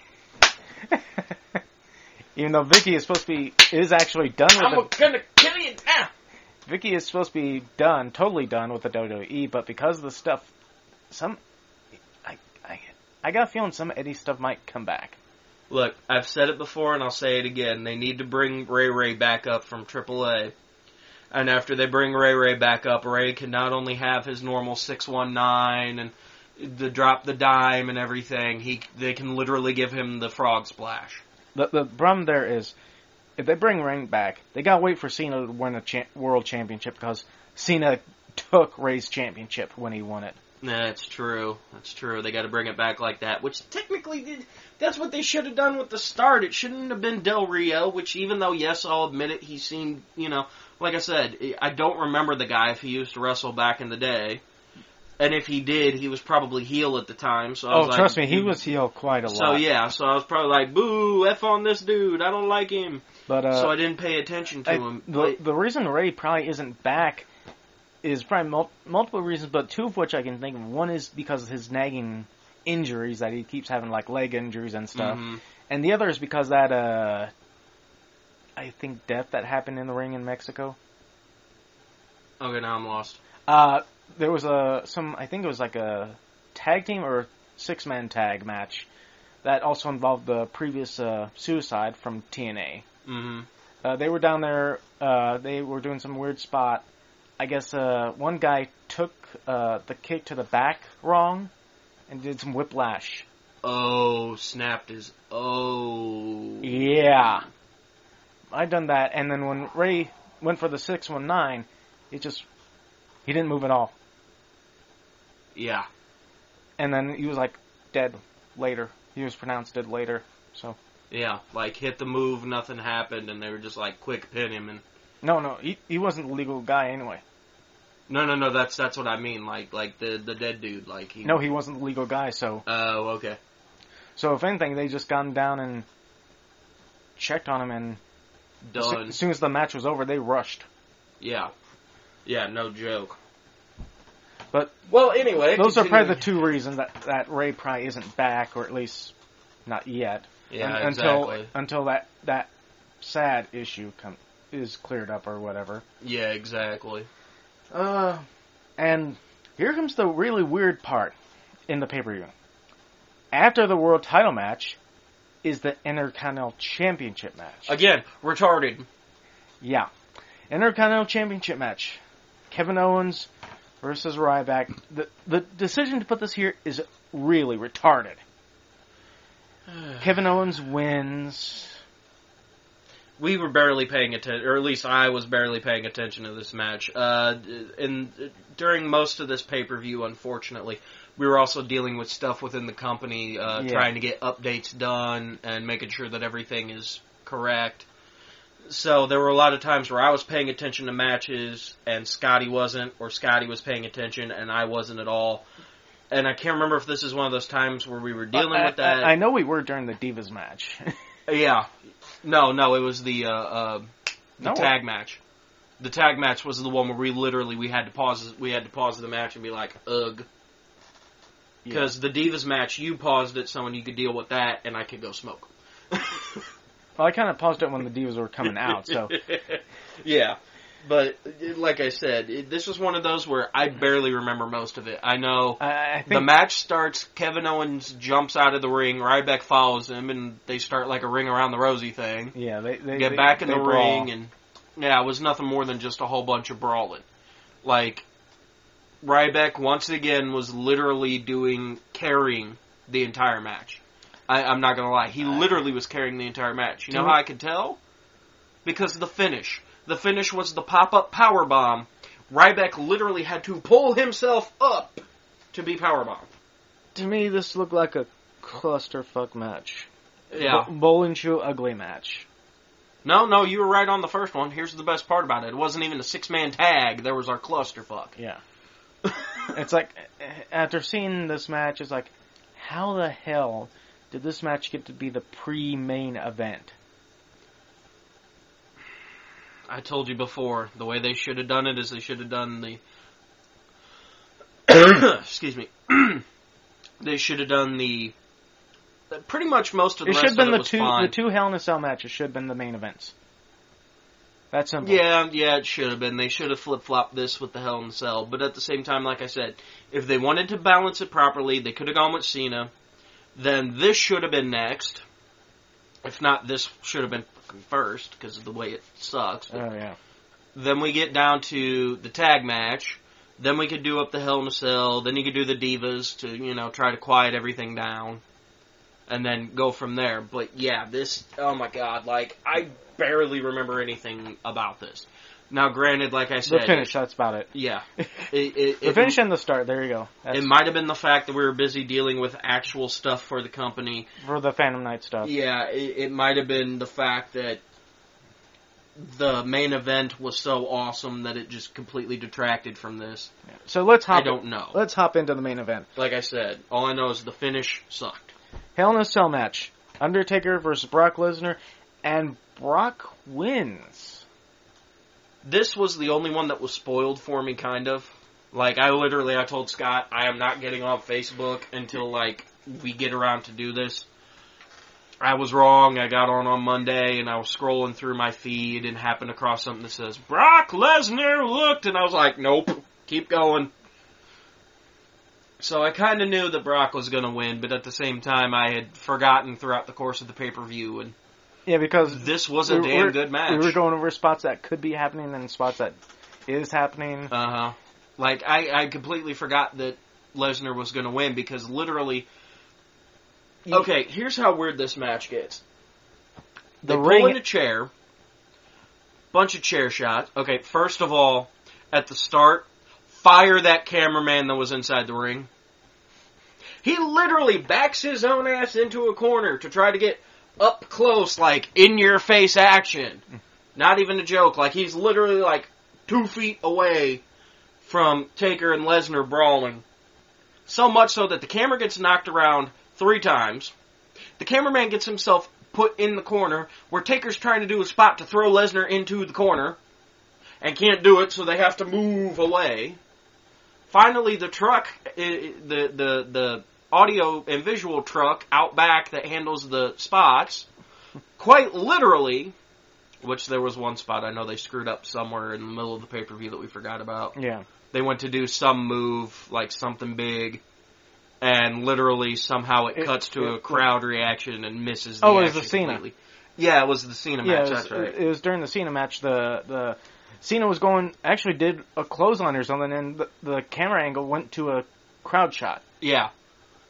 Even though Vicky is supposed to be is actually done with I'm the, gonna kill you now. Vicky is supposed to be done, totally done with the WWE, but because of the stuff, some I I got a feeling some Eddie stuff might come back. Look, I've said it before and I'll say it again. They need to bring Ray Ray back up from AAA. And after they bring Ray Ray back up, Ray can not only have his normal 619 and the drop the dime and everything, he they can literally give him the frog splash. The the problem there is, if they bring Ring back, they gotta wait for Cena to win a cha- world championship because Cena took Ray's championship when he won it. That's true. That's true. They got to bring it back like that, which technically did. That's what they should have done with the start. It shouldn't have been Del Rio, which even though yes, I'll admit it, he seemed, you know, like I said, I don't remember the guy if he used to wrestle back in the day, and if he did, he was probably heel at the time. So I Oh, was like, trust me, he was heel quite a So lot. So yeah, so I was probably like, boo, f on this dude. I don't like him. but uh, so I didn't pay attention to I- him. the But- the reason Ray probably isn't back is probably mul- multiple reasons, but two of which I can think of. One is because of his nagging injuries that he keeps having, like leg injuries and stuff, Mhm. and the other is because that uh, I think death that happened in the ring in Mexico. Okay, now I'm lost. Uh, there was a some I think it was like a tag team or six man tag match that also involved the previous uh, suicide from TNA. Mm-hmm. Uh, they were down there. Uh, they were doing some weird spot. I guess uh, one guy took uh, the kick to the back wrong and did some whiplash. Oh, snapped his. Oh. Yeah, I done that. And then when Ray went for the six one nine, it just he didn't move at all. Yeah. And then he was like dead later. He was pronounced dead later. So Yeah, like hit the move, nothing happened, and they were just like quick pin him and no, no, he he wasn't a legal guy anyway. no, no, no. That's that's what I mean. Like like the the dead dude. Like he. No, he wasn't a legal guy. So Oh, okay. so if anything, they just gone down and checked on him and As Done. As soon as the match was over, they rushed. Yeah. Yeah. No joke. But Well, anyway, those are probably the two reasons that that Ray probably isn't back, or at least not yet. Yeah, Un- until exactly. until that that sad issue come is cleared up or whatever. Yeah, exactly. Uh, and here comes the really weird part in the pay per view. After the world title match is the Intercontinental Championship match. Again, retarded. Yeah. Intercontinental Championship match. Kevin Owens versus Ryback. The the decision to put this here is really retarded. Kevin Owens wins. We were barely paying attention, or at least I was barely paying attention to this match. Uh, and during most of this pay per view, unfortunately, we were also dealing with stuff within the company, uh, Yeah. trying to get updates done and making sure that everything is correct. So there were a lot of times where I was paying attention to matches and Scotty wasn't, or Scotty was paying attention and I wasn't at all. And I can't remember if this is one of those times where we were dealing with that. I, I know we were during the Divas match. Yeah. No, no, it was the uh, uh, the No. tag match. The tag match was the one where we literally we had to pause we had to pause the match and be like, ugh. Because the Divas match, you paused it so you could deal with that, and I could go smoke. Well, I kind of paused it when the divas were coming out, so yeah. But like I said, it, this was one of those where I barely remember most of it. I know I, I the match starts. Kevin Owens jumps out of the ring. Ryback follows him, and they start like a ring around the rosy thing. yeah, they, they Get they- back in the brawl. ring, and yeah, it was nothing more than just a whole bunch of brawling. Like Ryback once again was literally doing carrying the entire match. I, I'm not gonna lie, he literally was carrying the entire match. You know how I could tell? Because of the finish. The finish was the pop-up power bomb. Ryback literally had to pull himself up to be power bomb. to me, this looked like a clusterfuck match. Yeah. Bo- bowling shoe ugly match. No, no, you were right on the first one. Here's the best part about it. It wasn't even a six-man tag. There was our clusterfuck. Yeah. It's like after seeing this match, it's like, how the hell did this match get to be the pre-main event? I told you before, the way they should have done it is they should have done the. excuse me. they should have done the. Pretty much most of the It should have been the two fine. the two Hell in a Cell matches should have been the main events. That's simple. Yeah, yeah, it should have been. They should have flip flopped this with the Hell in the Cell. But at the same time, like I said, if they wanted to balance it properly, they could have gone with Cena. Then this should have been next. If not, this should have been first because of the way it sucks. Oh yeah. Then we get down to the tag match. Then we could do up the Hell in a Cell. Then you could do the Divas to, you know, try to quiet everything down. And then go from there. But yeah, this, oh my god, like, I barely remember anything about this. Now, granted, like I said, The finish. That's about it. yeah, it, it, The it, finish and the start. There you go. That's it might have been the fact that we were busy dealing with actual stuff for the company. for the Fandom Knight stuff. Yeah, it, it might have been the fact that the main event was so awesome that it just completely detracted from this. So let's hop. I don't know. Let's hop into the main event. Like I said, all I know is the finish sucked. Hell in a Cell match. Undertaker versus Brock Lesnar, and Brock wins. This was the only one that was spoiled for me, kind of. Like I literally, I told Scott, I am not getting on Facebook until like we get around to do this. I was wrong. I got on on Monday and I was scrolling through my feed and happened across something that says Brock Lesnar looked, and I was like, nope, keep going. So I kind of knew that Brock was going to win, but at the same time, I had forgotten throughout the course of the pay per view, and Yeah, because this was a we- damn good match. we were going over spots that could be happening and spots that is happening. Uh huh. Like I, I completely forgot that Lesnar was going to win because literally. Okay, here's how weird this match gets. They The ring- in a chair, bunch of chair shots. Okay, first of all, at the start, fire that cameraman that was inside the ring. He literally backs his own ass into a corner to try to get up close, like in your face action. Not even a joke. Like he's literally like two feet away from Taker and Lesnar brawling. So much so that the camera gets knocked around three times. The cameraman gets himself put in the corner where Taker's trying to do a spot to throw Lesnar into the corner and can't do it, so they have to move away. Finally, the truck, the the the audio and visual truck out back that handles the spots, quite literally, which there was one spot I know they screwed up somewhere in the middle of the pay per view that we forgot about Yeah. they went to do some move, like something big, and literally somehow it, It- cuts to it- a crowd reaction and misses. The Oh, it was the Cena. completely. Yeah, it was the Cena Yeah, match. it was, that's right. it was during the Cena match. The the Cena was going actually did a clothesline or something, and the, the camera angle went to a crowd shot. yeah.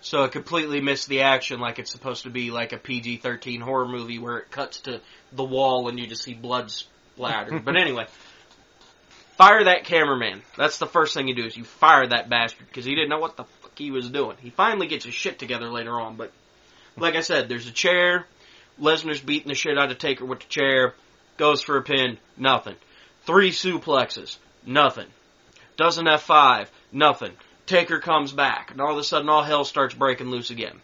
So it completely missed the action, like it's supposed to be like a PG-13 horror movie where it cuts to the wall and you just see blood splatter. but anyway, fire that cameraman. That's the first thing you do is you fire that bastard because he didn't know what the fuck he was doing. He finally gets his shit together later on, but like I said, there's a chair. Lesnar's beating the shit out of Taker with the chair. Goes for a pin. Nothing. Three suplexes. Nothing. Doesn't F5. Nothing. Taker comes back, and all of a sudden, all hell starts breaking loose again.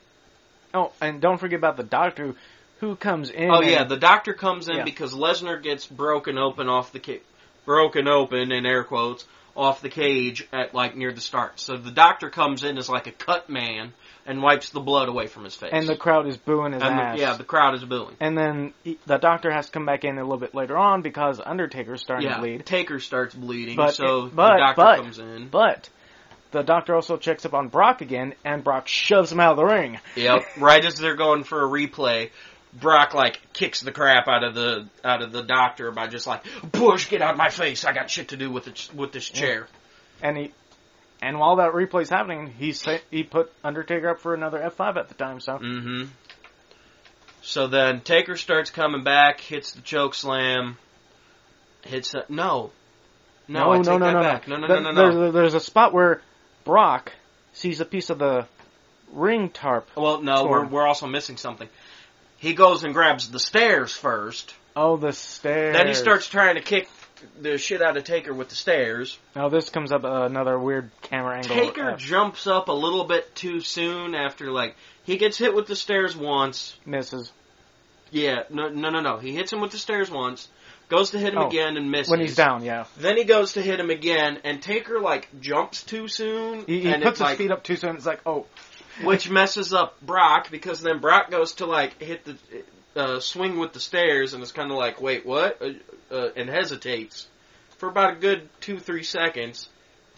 Oh, and don't forget about the doctor who comes in. Oh yeah, the doctor comes in Yeah. because Lesnar gets broken open off the broken open in air quotes off the cage at like near the start. So the doctor comes in as like a cut man and wipes the blood away from his face. And the crowd is booing his And the- ass. yeah, the crowd is booing. and then he, the doctor has to come back in a little bit later on because Undertaker's starting Yeah, to bleed. Taker starts bleeding, But so it- but- the doctor but- comes in. But the doctor also checks up on Brock again, and Brock shoves him out of the ring. Yep. right as they're going for a replay, Brock like kicks the crap out of the out of the doctor by just like Bush, get out of my face! I got shit to do with it, with this chair. And he, and while that replay's happening, he he put Undertaker up for another F5 at the time. So Mm-hmm. So then Taker starts coming back, hits the choke slam, hits the no, no, I take no, no, that no, back. no, No, no, no, no, There's, no. there's a spot where Brock sees a piece of the ring tarp. Well, no, we're we're also missing something. He goes and grabs the stairs first. Oh, the stairs. Then he starts trying to kick the shit out of Taker with the stairs. Now this comes up uh, another weird camera angle. Taker uh, jumps up a little bit too soon after like he gets hit with the stairs once. misses Yeah, no, no, no, no. He hits him with the stairs once, goes to hit him Oh, again and misses. when he's down. Yeah, Then he goes to hit him again, and Taker like jumps too soon, he, he and puts his like, feet up too soon. It's like, oh, which messes up Brock because then Brock goes to like hit the uh, swing with the stairs, and it's kind of like, wait, what? Uh, uh, and hesitates for about a good two, three seconds,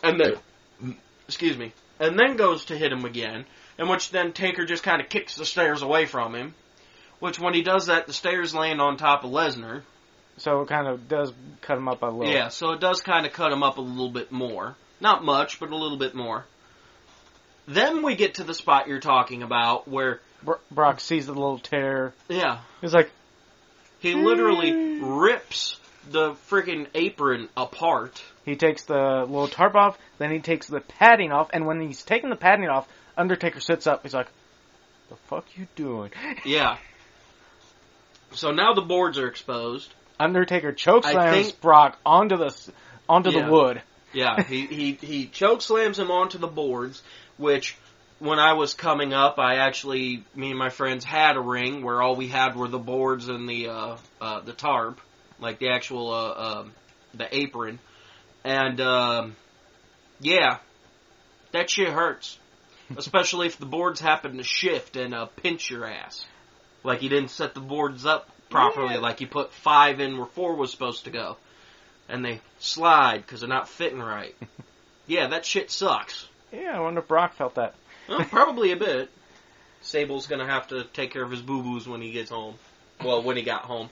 and then, excuse me, and then goes to hit him again, in which then Taker just kind of kicks the stairs away from him. Which when he does that, the stairs land on top of Lesnar. So it kind of does cut him up a little. Yeah, so it does kind of cut him up a little bit more. Not much, but a little bit more. Then we get to the spot you're talking about where, Bro- Brock sees the little tear. yeah, He's like, he literally rips the freaking apron apart. he takes the little tarp off, then he takes the padding off, and when he's taking the padding off, Undertaker sits up. He's like, "The fuck you doing?" Yeah. So now the boards are exposed. Undertaker chokeslams Brock onto the onto Yeah. the wood. Yeah, he, he, he choke slams him onto the boards, which when I was coming up, I actually, me and my friends had a ring where all we had were the boards and the, uh, uh, the tarp, like the actual, uh, um, the apron. And, um, yeah, that shit hurts. Especially if the boards happen to shift and, uh, pinch your ass. Like you didn't set the boards up properly, Yeah. like you put five in where four was supposed to go and they slide because they're not fitting right. yeah, that shit sucks. Yeah, I wonder if Brock felt that. Well, probably a bit. Sable's gonna have to take care of his boo boos when he gets home. Well, when he got home.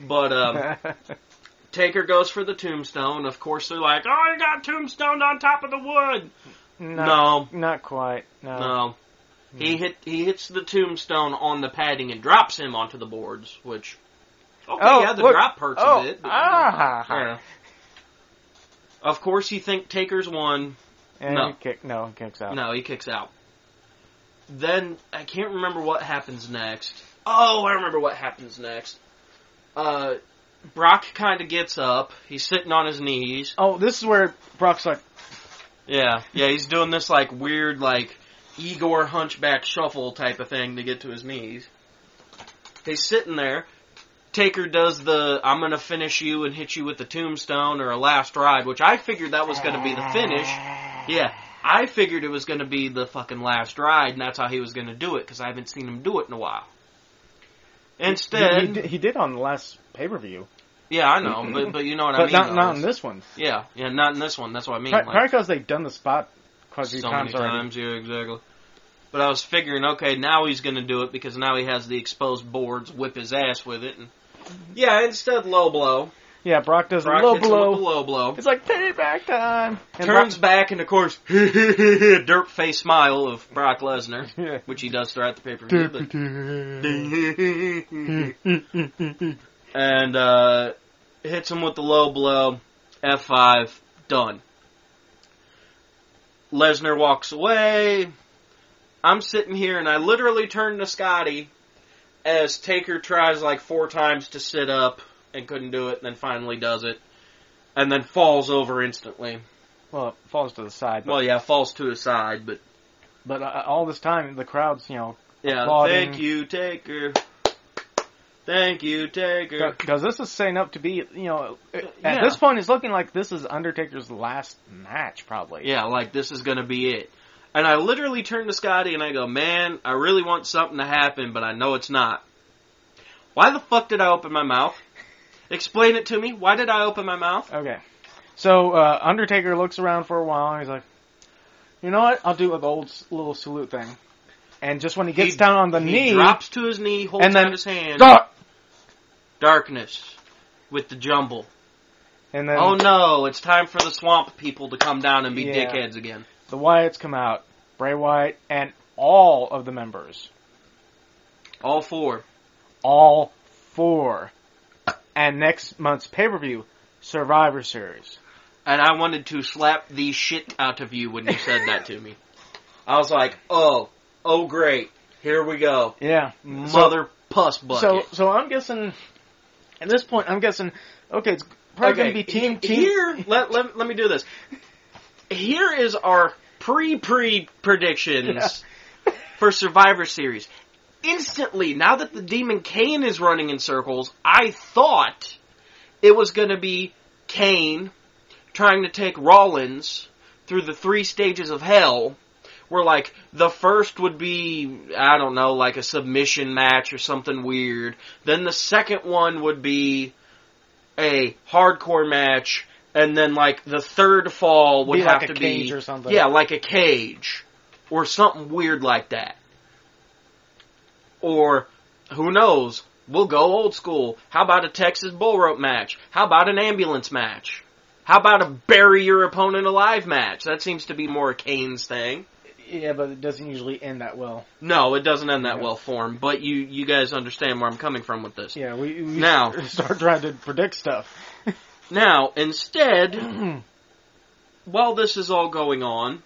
But um, Taker goes for the tombstone. Of course, they're like, "Oh, you got tombstone on top of the wood." not, not quite. No. No, no. He hit he hits the tombstone on the padding and drops him onto the boards. Which, okay, Oh, yeah, the look. drop hurts Oh, a bit. But, ah. yeah. Of course, you think Taker's won. And No. he kick, no, he kicks out. No, he kicks out. Then I can't remember what happens next. Oh, I remember what happens next. Uh, Brock kind of gets up. He's sitting on his knees. Oh, this is where Brock's like, Yeah, yeah, he's doing this like weird like Igor hunchback shuffle type of thing to get to his knees. He's sitting there. Taker does the I'm gonna finish you and hit you with the tombstone or a last ride, which I figured that was gonna be the finish. Yeah, I figured it was going to be the fucking last ride, and that's how he was going to do it because I haven't seen him do it in a while. Instead, he, did, he did on the last pay per view, yeah, I know, but but you know what I but mean. not though, not in this one. Yeah, yeah, not in this one. That's what I mean. Probably like, because they've done the spot quite a few so times many already. times, yeah, exactly. But I was figuring, okay, now he's going to do it because now he has the exposed boards, whip his ass with it, and yeah, instead low blow. Yeah, Brock does Brock a low hits him with blow. the low blow. It's like payback time. And Turns back and of course, dirt face smile of Brock Lesnar, Brock, which he does throughout the pay per view. and uh, hits him with the low blow. F5, done. Lesnar walks away. I'm sitting here and I literally turn to Scotty as Taker tries like four times to sit up and couldn't do it, and then finally does it, and then falls over instantly. well, it falls to the side. Well, yeah, falls to his side, but but uh, all this time, the crowd's you know yeah, Applauding. thank you, Taker. Thank you, Taker. Because this is setting up to be, you know, at yeah. this point, it's looking like this is Undertaker's last match, probably. Yeah, like this is gonna be it. And I literally turn to Scotty and I go, man, I really want something to happen, but I know it's not. Why the fuck did I open my mouth? Explain it to me. Why did I open my mouth? Okay. So uh, Undertaker looks around for a while and he's like, "You know what? I'll do the old little salute thing." And just when he gets He- down on the he knee, drops to his knee, holds and then out his hand. "Duh!" Darkness with the jumble. and then Oh no, it's time for the swamp people to come down and be Yeah. dickheads again. the Wyatts come out, Bray Wyatt, and all of the members, All four. all four, and next month's pay per view, Survivor Series. And I wanted to slap the shit out of you when you said that to me. I was like, oh, oh great, here we go. Yeah, Mother puss So, so I'm guessing. At this point, I'm guessing. Okay, it's probably going to be team team. Here, let, let, let me do this. Here is our pre pre predictions for Survivor Series. Instantly, now that the Demon Kane is running in circles, I thought it was going to be Kane trying to take Rollins through the three stages of hell. Where like the first would be I don't know like a submission match or something weird. Then the second one would be a hardcore match, and then like the third fall would Be have like a to cage be or something. yeah, like a cage or something weird like that. Or who knows? We'll go old school. How about a Texas bull rope match? How about an ambulance match? How about a bury your opponent alive match? That seems to be more Kane's thing. Yeah, but it doesn't usually end that well. No, it doesn't end that Yeah. well for him, but you you guys understand where I'm coming from with this. Yeah, we, we Now- start trying to predict stuff. Now, instead, while this is all going on,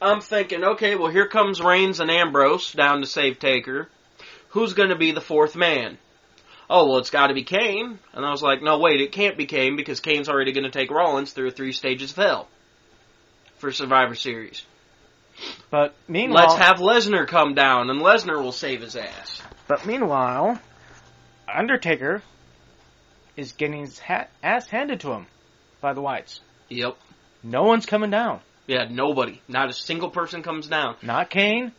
I'm thinking, okay, well, here comes Reigns and Ambrose down to save Taker. Who's going to be the fourth man? Oh, well, it's got to be Kane. And I was like, no, wait, it can't be Kane because Kane's already going to take Rollins through three stages of hell for Survivor Series. But meanwhile, Let's have Lesnar come down, and Lesnar will save his ass. but meanwhile, Undertaker is getting his hat, ass handed to him by the Wyatts. Yep. No one's coming down. Yeah, nobody. Not a single person comes down. Not Kane,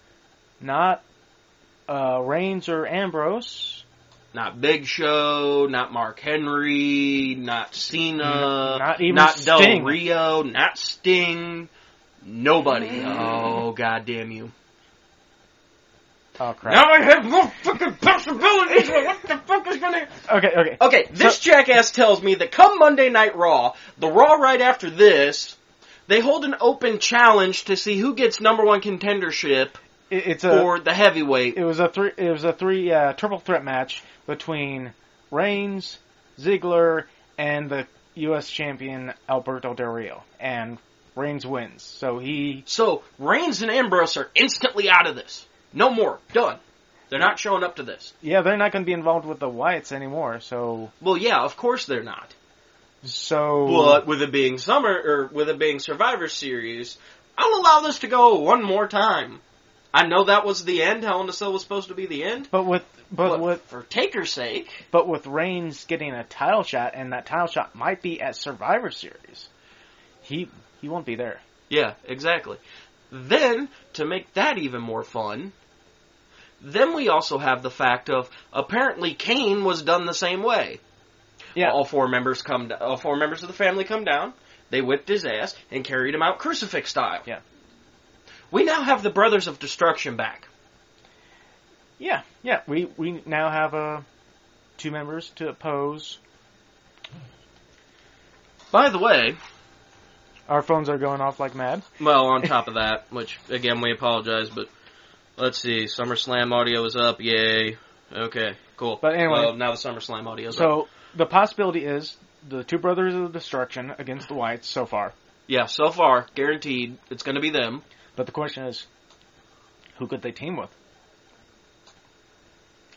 not uh, Reigns or Ambrose, Not Big Show, not Mark Henry, not Cena, Not even not Del Sting. Rio, not Sting, nobody. Oh, god damn you. Oh crap! Now I have no fucking possibilities of what the fuck is gonna... Okay, okay. Okay, this jackass tells me that come Monday Night Raw, the Raw right after this, they hold an open challenge to see who gets number one contendership It, it's a for the heavyweight. it was a three it was a three uh, triple threat match between Reigns, Ziggler, and the U.S. champion Alberto Del Rio, and Reigns wins. So he So Reigns and Ambrose are instantly out of this. No more. Done. They're not showing up to this. yeah they're not going to be involved with the Wyatts anymore. So Well, yeah, of course they're not. so But with it being summer or with it being Survivor Series, I'll allow this to go one more time. I know that was the end. Hell in a Cell was supposed to be the end. but with but But with for Taker's sake, but with Reigns getting a title shot, and that title shot might be at Survivor Series, he he won't be there. yeah, exactly. Then to make that even more fun, then we also have the fact of apparently Kane was done the same way. Yeah. All four members come. All four members of the family come down. They whipped his ass and carried him out crucifix style. Yeah. We now have the Brothers of Destruction back. Yeah, yeah. We we now have uh, two members to oppose. By the way, Our phones are going off like mad. well, on top of that, which again we apologize, but let's see. SummerSlam audio is up. Yay. Okay, cool. But anyway- Well, now the SummerSlam audio is up. So the possibility is the two brothers of destruction against the Wyatts so far. Yeah, so far guaranteed it's going to be them. But the question is, who could they team with?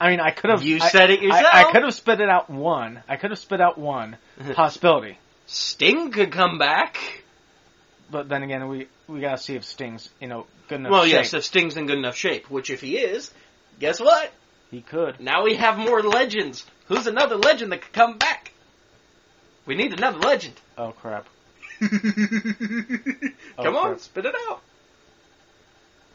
I mean, I could have. You I- said it yourself. I, I could have spit it out one. I could have spit out one possibility. Sting could come back. But then again, we we gotta see if Sting's you know good enough. Well, shape. yes, if Sting's in good enough shape, which if he is, guess what? He could. Now we have more legends. Who's another legend that could come back? We need another legend. Oh crap. Oh, come Oh, on, crap. spit it out.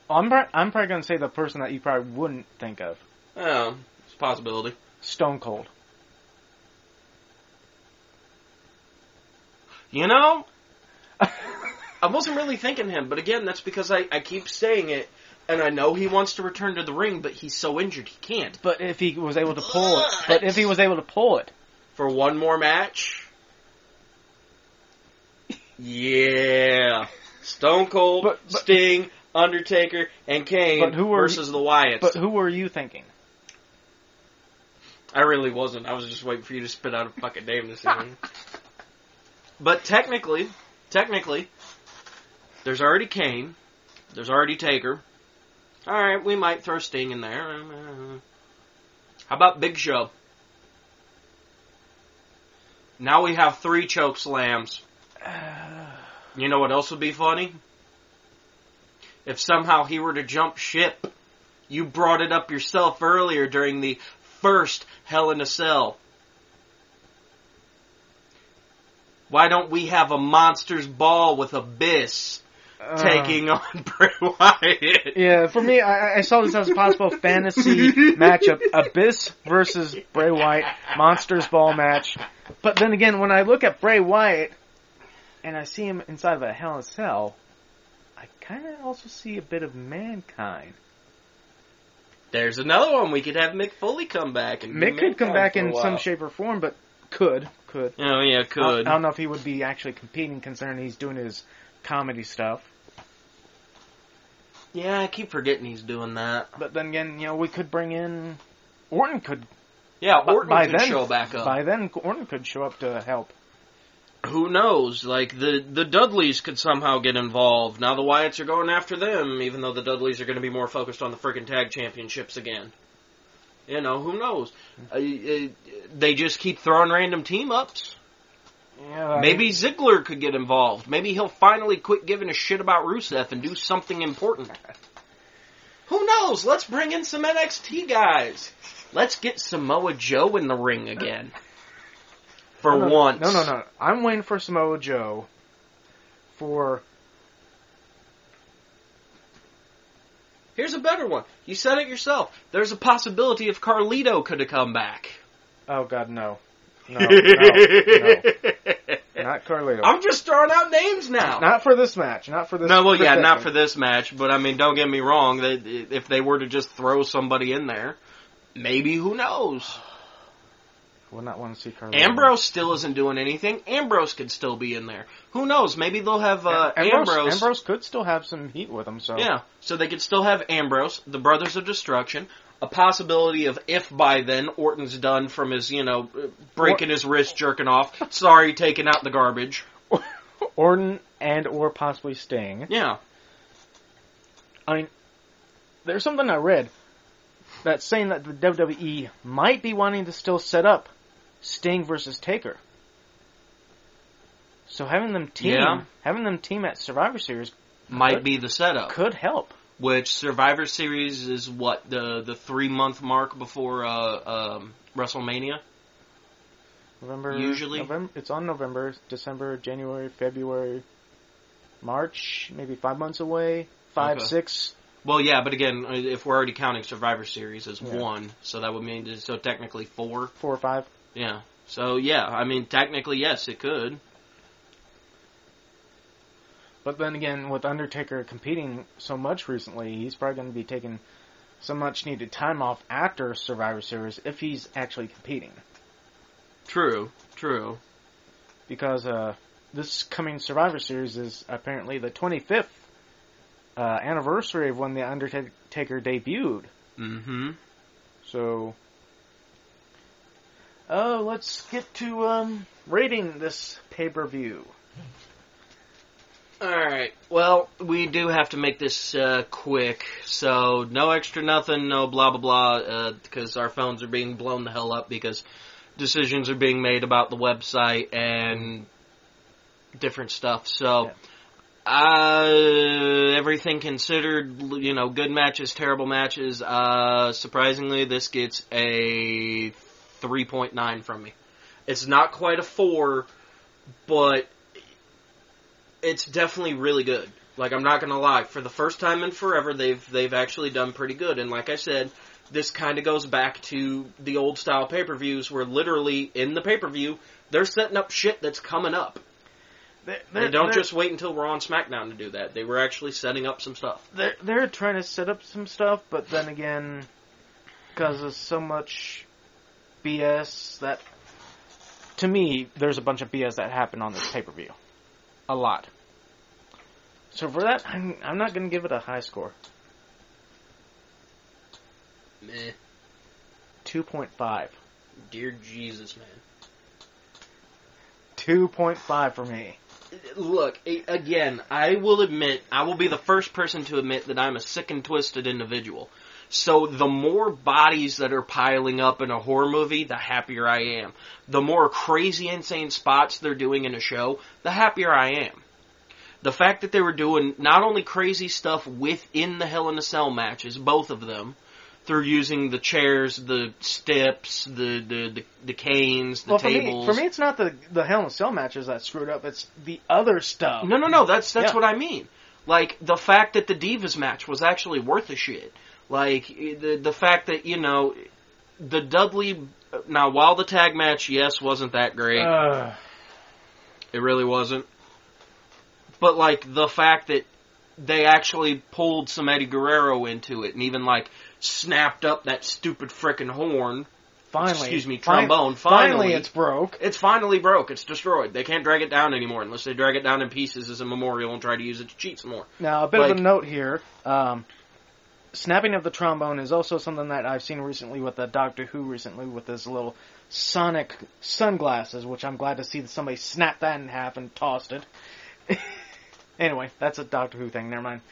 I'm I'm probably gonna say the person that you probably wouldn't think of. Oh, it's a possibility. Stone Cold. You know, I wasn't really thinking him, but again, that's because I, I keep saying it, and I know he wants to return to the ring, but he's so injured he can't. But if he was able to pull it, but if he was able to pull it, For one more match? Yeah. Stone Cold, But- but- Sting, Undertaker, and Kane But who are versus the Wyatts. but who were you thinking? I really wasn't. I was just waiting for you to spit out a fucking name this evening. but technically, technically, there's already Kane. There's already Taker. All right, we might throw Sting in there. How about Big Show? Now we have three choke slams. You know what else would be funny? If somehow he were to jump ship. You brought it up yourself earlier during the first Hell in a Cell. Why don't we have a monster's ball with Abyss Uh, taking on Bray Wyatt? Yeah, for me, I, I saw this as a possible fantasy matchup: Abyss versus Bray Wyatt, Monsters Ball match. But then again, when I look at Bray Wyatt and I see him inside of a Hell in a Cell, I kind of also see a bit of mankind. There's another one. We could have Mick Foley come back and Mick could come back in some shape or form, but could could. Oh yeah, I, could. I don't know if he would be actually competing, considering he's doing his comedy stuff. Yeah, I keep forgetting he's doing that. But then again, you know, we could bring in Orton. Could Yeah, Orton by could then show back up. by then Orton could show up to help. Who knows? Like the the Dudleys could somehow get involved. Now the Wyatts are going after them, even though the Dudleys are going to be more focused on the freaking tag championships again. You know, who knows? Uh, uh, they just keep throwing random team ups. Yeah, I Maybe Ziggler could get involved. Maybe he'll finally quit giving a shit about Rusev and do something important. Who knows? Let's bring in some NXT guys. Let's get Samoa Joe in the ring again. For no, no, once. No, no, no. I'm waiting for Samoa Joe for Here's a better one. You said it yourself. There's a possibility if Carlito could have come back. Oh God, no, no, no, no. not Carlito. I'm just throwing out names now. not for this match. Not for this. no, well, yeah, this not for this match, but I mean, don't get me wrong. They, if they were to just throw somebody in there, maybe who knows? Would not want to see Carlito. Ambrose still isn't doing anything. Ambrose could still be in there. Who knows? Maybe they'll have uh, Ambrose, Ambrose. Ambrose could still have some heat with him. So Yeah, so they could still have Ambrose, the Brothers of Destruction, a possibility of if by then Orton's done from his, you know, breaking his wrist, jerking off. Sorry, taking out the garbage. Orton and or possibly Sting. Yeah. I mean, there's something I read that's saying that the WWE might be wanting to still set up Sting versus Taker. So having them team, Yeah. having them team at Survivor Series Might Could- be the setup. could help. Which Survivor Series is what the the three month mark before uh, um, WrestleMania. November Usually. November. It's on November, December, January, February, March. Maybe five months away. Five, Okay. six. Well, yeah, but again, uh, if we're already counting Survivor Series as Yeah. one, so that would mean so technically four. Four or five. Yeah. So yeah, I mean technically yes, it could. But then again, with Undertaker competing so much recently, he's probably going to be taking some much needed time off after Survivor Series if he's actually competing. True. True. Because uh, this coming Survivor Series is apparently the 25th uh, anniversary of when the Undertaker debuted. Mm-hmm. So, oh, let's get to um, rating this pay per view. All right. Well, we do have to make this uh, quick, so no extra nothing, no blah blah blah, because our phones are being blown the hell up because decisions are being made about the website and different stuff. So, Yeah. Uh, everything considered, you know, good matches, terrible matches. Uh, surprisingly, this gets a 3.9 from me. It's not quite a 4, but it's definitely really good. Like I'm not gonna lie, for the first time in forever, they've they've actually done pretty good. And like I said, this kind of goes back to the old style pay per views, where literally in the pay per view they're setting up shit that's coming up. They're, They don't just wait until we're on SmackDown to do that. They were actually setting up some stuff. they're they're trying to set up some stuff, but then again, because of so much BS that, to me, there's a bunch of BS that happened on this pay per view, a lot. So for that, I'm I'm not gonna give it a high score. Meh. Two point five. Dear Jesus, man. Two point five for me. Look, again, I will admit, I will be the first person to admit that I'm a sick and twisted individual. So the more bodies that are piling up in a horror movie, the happier I am. The more crazy, insane spots they're doing in a show, the happier I am. The fact that they were doing not only crazy stuff within the Hell in a Cell matches, both of them, through using the chairs, the steps, the the the, the canes, the well, for tables. me, for me, it's not the the Hell in a Cell matches that screwed up. It's the other stuff. No, no, no. That's that's Yeah. what I mean. Like the fact that the Divas match was actually worth a shit. Like the the fact that you know the Dudley. Now, while the tag match, yes, wasn't that great. Uh, it really wasn't. But like the fact that they actually pulled some Eddie Guerrero into it, and even like snapped up that stupid frickin' horn. finally, Excuse me, trombone. Finally, Finally. it's broke. It's finally broke. It's destroyed. They can't drag it down anymore unless they drag it down in pieces as a memorial and try to use it to cheat some more. Now, a bit of a note here. Um, snapping of the trombone is also something that I've seen recently with the Doctor Who recently with his little sonic sunglasses, which I'm glad to see that somebody snapped that in half and tossed it. anyway, that's a Doctor Who thing. Never mind.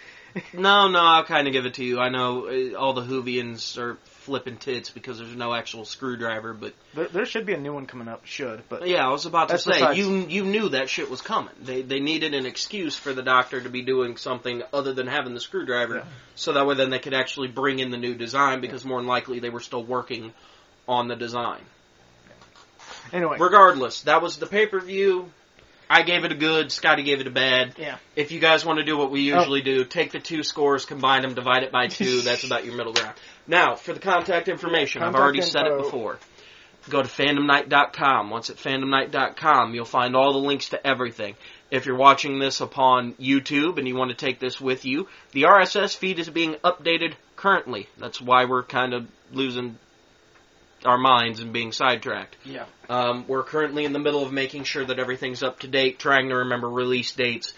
No, no, I'll kind of give it to you. I know uh, all the Whovians are flipping tits because there's no actual screwdriver, but There, there should be a new one coming up. Should, but yeah, I was about to say besides- you you knew that shit was coming. They they needed an excuse for the doctor to be doing something other than having the screwdriver, Yeah. so that way then they could actually bring in the new design because more than likely they were still working on the design. anyway, Regardless, that was the pay per view. I gave it a good. Scotty gave it a bad. yeah. If you guys want to do what we Oh. usually do, take the two scores, combine them, divide it by two. That's about your middle ground. Now, for the contact information, I've Contact already said it before. Go to fandomknight.com. Once at fandomknight.com, you'll find all the links to everything. If you're watching this upon YouTube and you want to take this with you, the RSS feed is being updated currently. That's why we're kind of losing our minds and being sidetracked. Yeah. Um, we're currently in the middle of making sure that everything's up to date, trying to remember release dates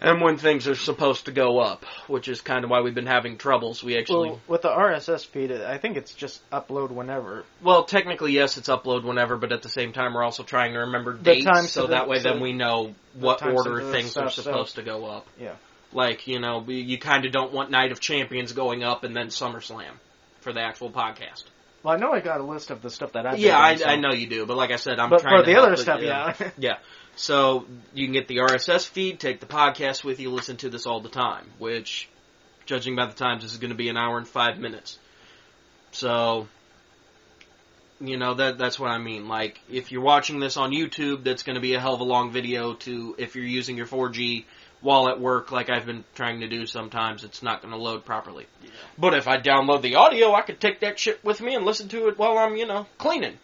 and when things are supposed to go up, which is kind of why we've been having troubles. We actually, Well, with the RSS feed, I think it's just upload whenever. well, technically yes, it's upload whenever, but at the same time we're also trying to remember The dates, so sensitive- that way then we know what order things are stuff, so- supposed to go up. Yeah. Like you know, you kind of don't want Night of Champions going up and then SummerSlam for the actual podcast. Well, I know I got a list of the stuff that I've Yeah, I, I know you do, but like I said, I'm But trying for to the other stuff, yeah. yeah. Yeah. So you can get the RSS feed, take the podcast with you, listen to this all the time, which, judging by the times, this is going to be an hour and five minutes. So, you know, that that's what I mean. Like, if you're watching this on YouTube, that's going to be a hell of a long video to, if you're using your 4G while at work, like I've been trying to do sometimes, it's not going to load properly. But if I download the audio, I could take that shit with me and listen to it while I'm, you know, cleaning.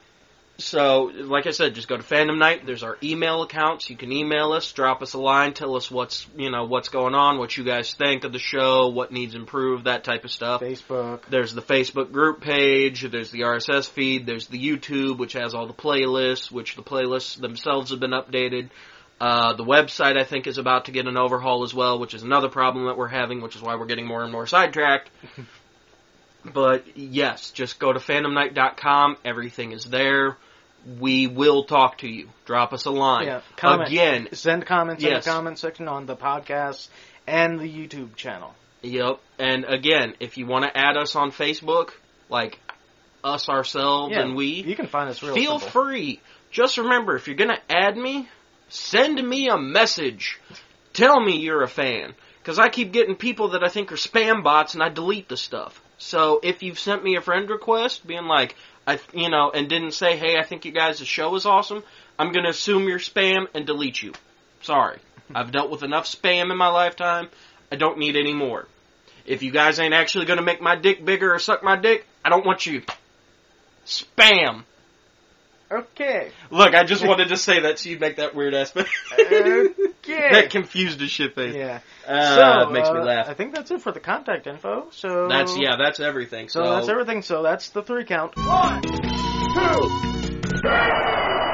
So, like I said, just go to Fandom Knight. There's our email accounts. You can email us, drop us a line, tell us what's you know what's going on, what you guys think of the show, what needs improved, that type of stuff. Facebook. There's the Facebook group page. There's the RSS feed. There's the YouTube, which has all the playlists, which the playlists themselves have been updated. Uh, the website, I think, is about to get an overhaul as well, which is another problem that we're having, which is why we're getting more and more sidetracked. but yes, just go to fandomknight.com. Everything is there. We will talk to you. Drop us a line. Yeah, comment. Again, Send comments Yes. in the comment section on the podcast and the YouTube channel. Yep. And again, if you want to add us on Facebook, like us ourselves Yeah, and we, You can find us real feel simple. free. Just remember, if you're going to add me, send me a message. tell me you're a fan. Because I keep getting people that I think are spam bots and I delete the stuff. So if you've sent me a friend request being like, I, you know, and didn't say, hey, I think you guys' show is awesome, I'm going to assume you're spam and delete you. Sorry. I've dealt with enough spam in my lifetime. I don't need any more. If you guys ain't actually going to make my dick bigger or suck my dick, I don't want you. Spam. Okay. Look, I just wanted to say that so you'd make that weird ass. face. Okay. that confused the shit face. yeah. Uh, so it makes me uh, laugh. I think that's it for the contact info. So That's yeah, that's everything. So, So, that's everything. So that's the three count. One, two, three.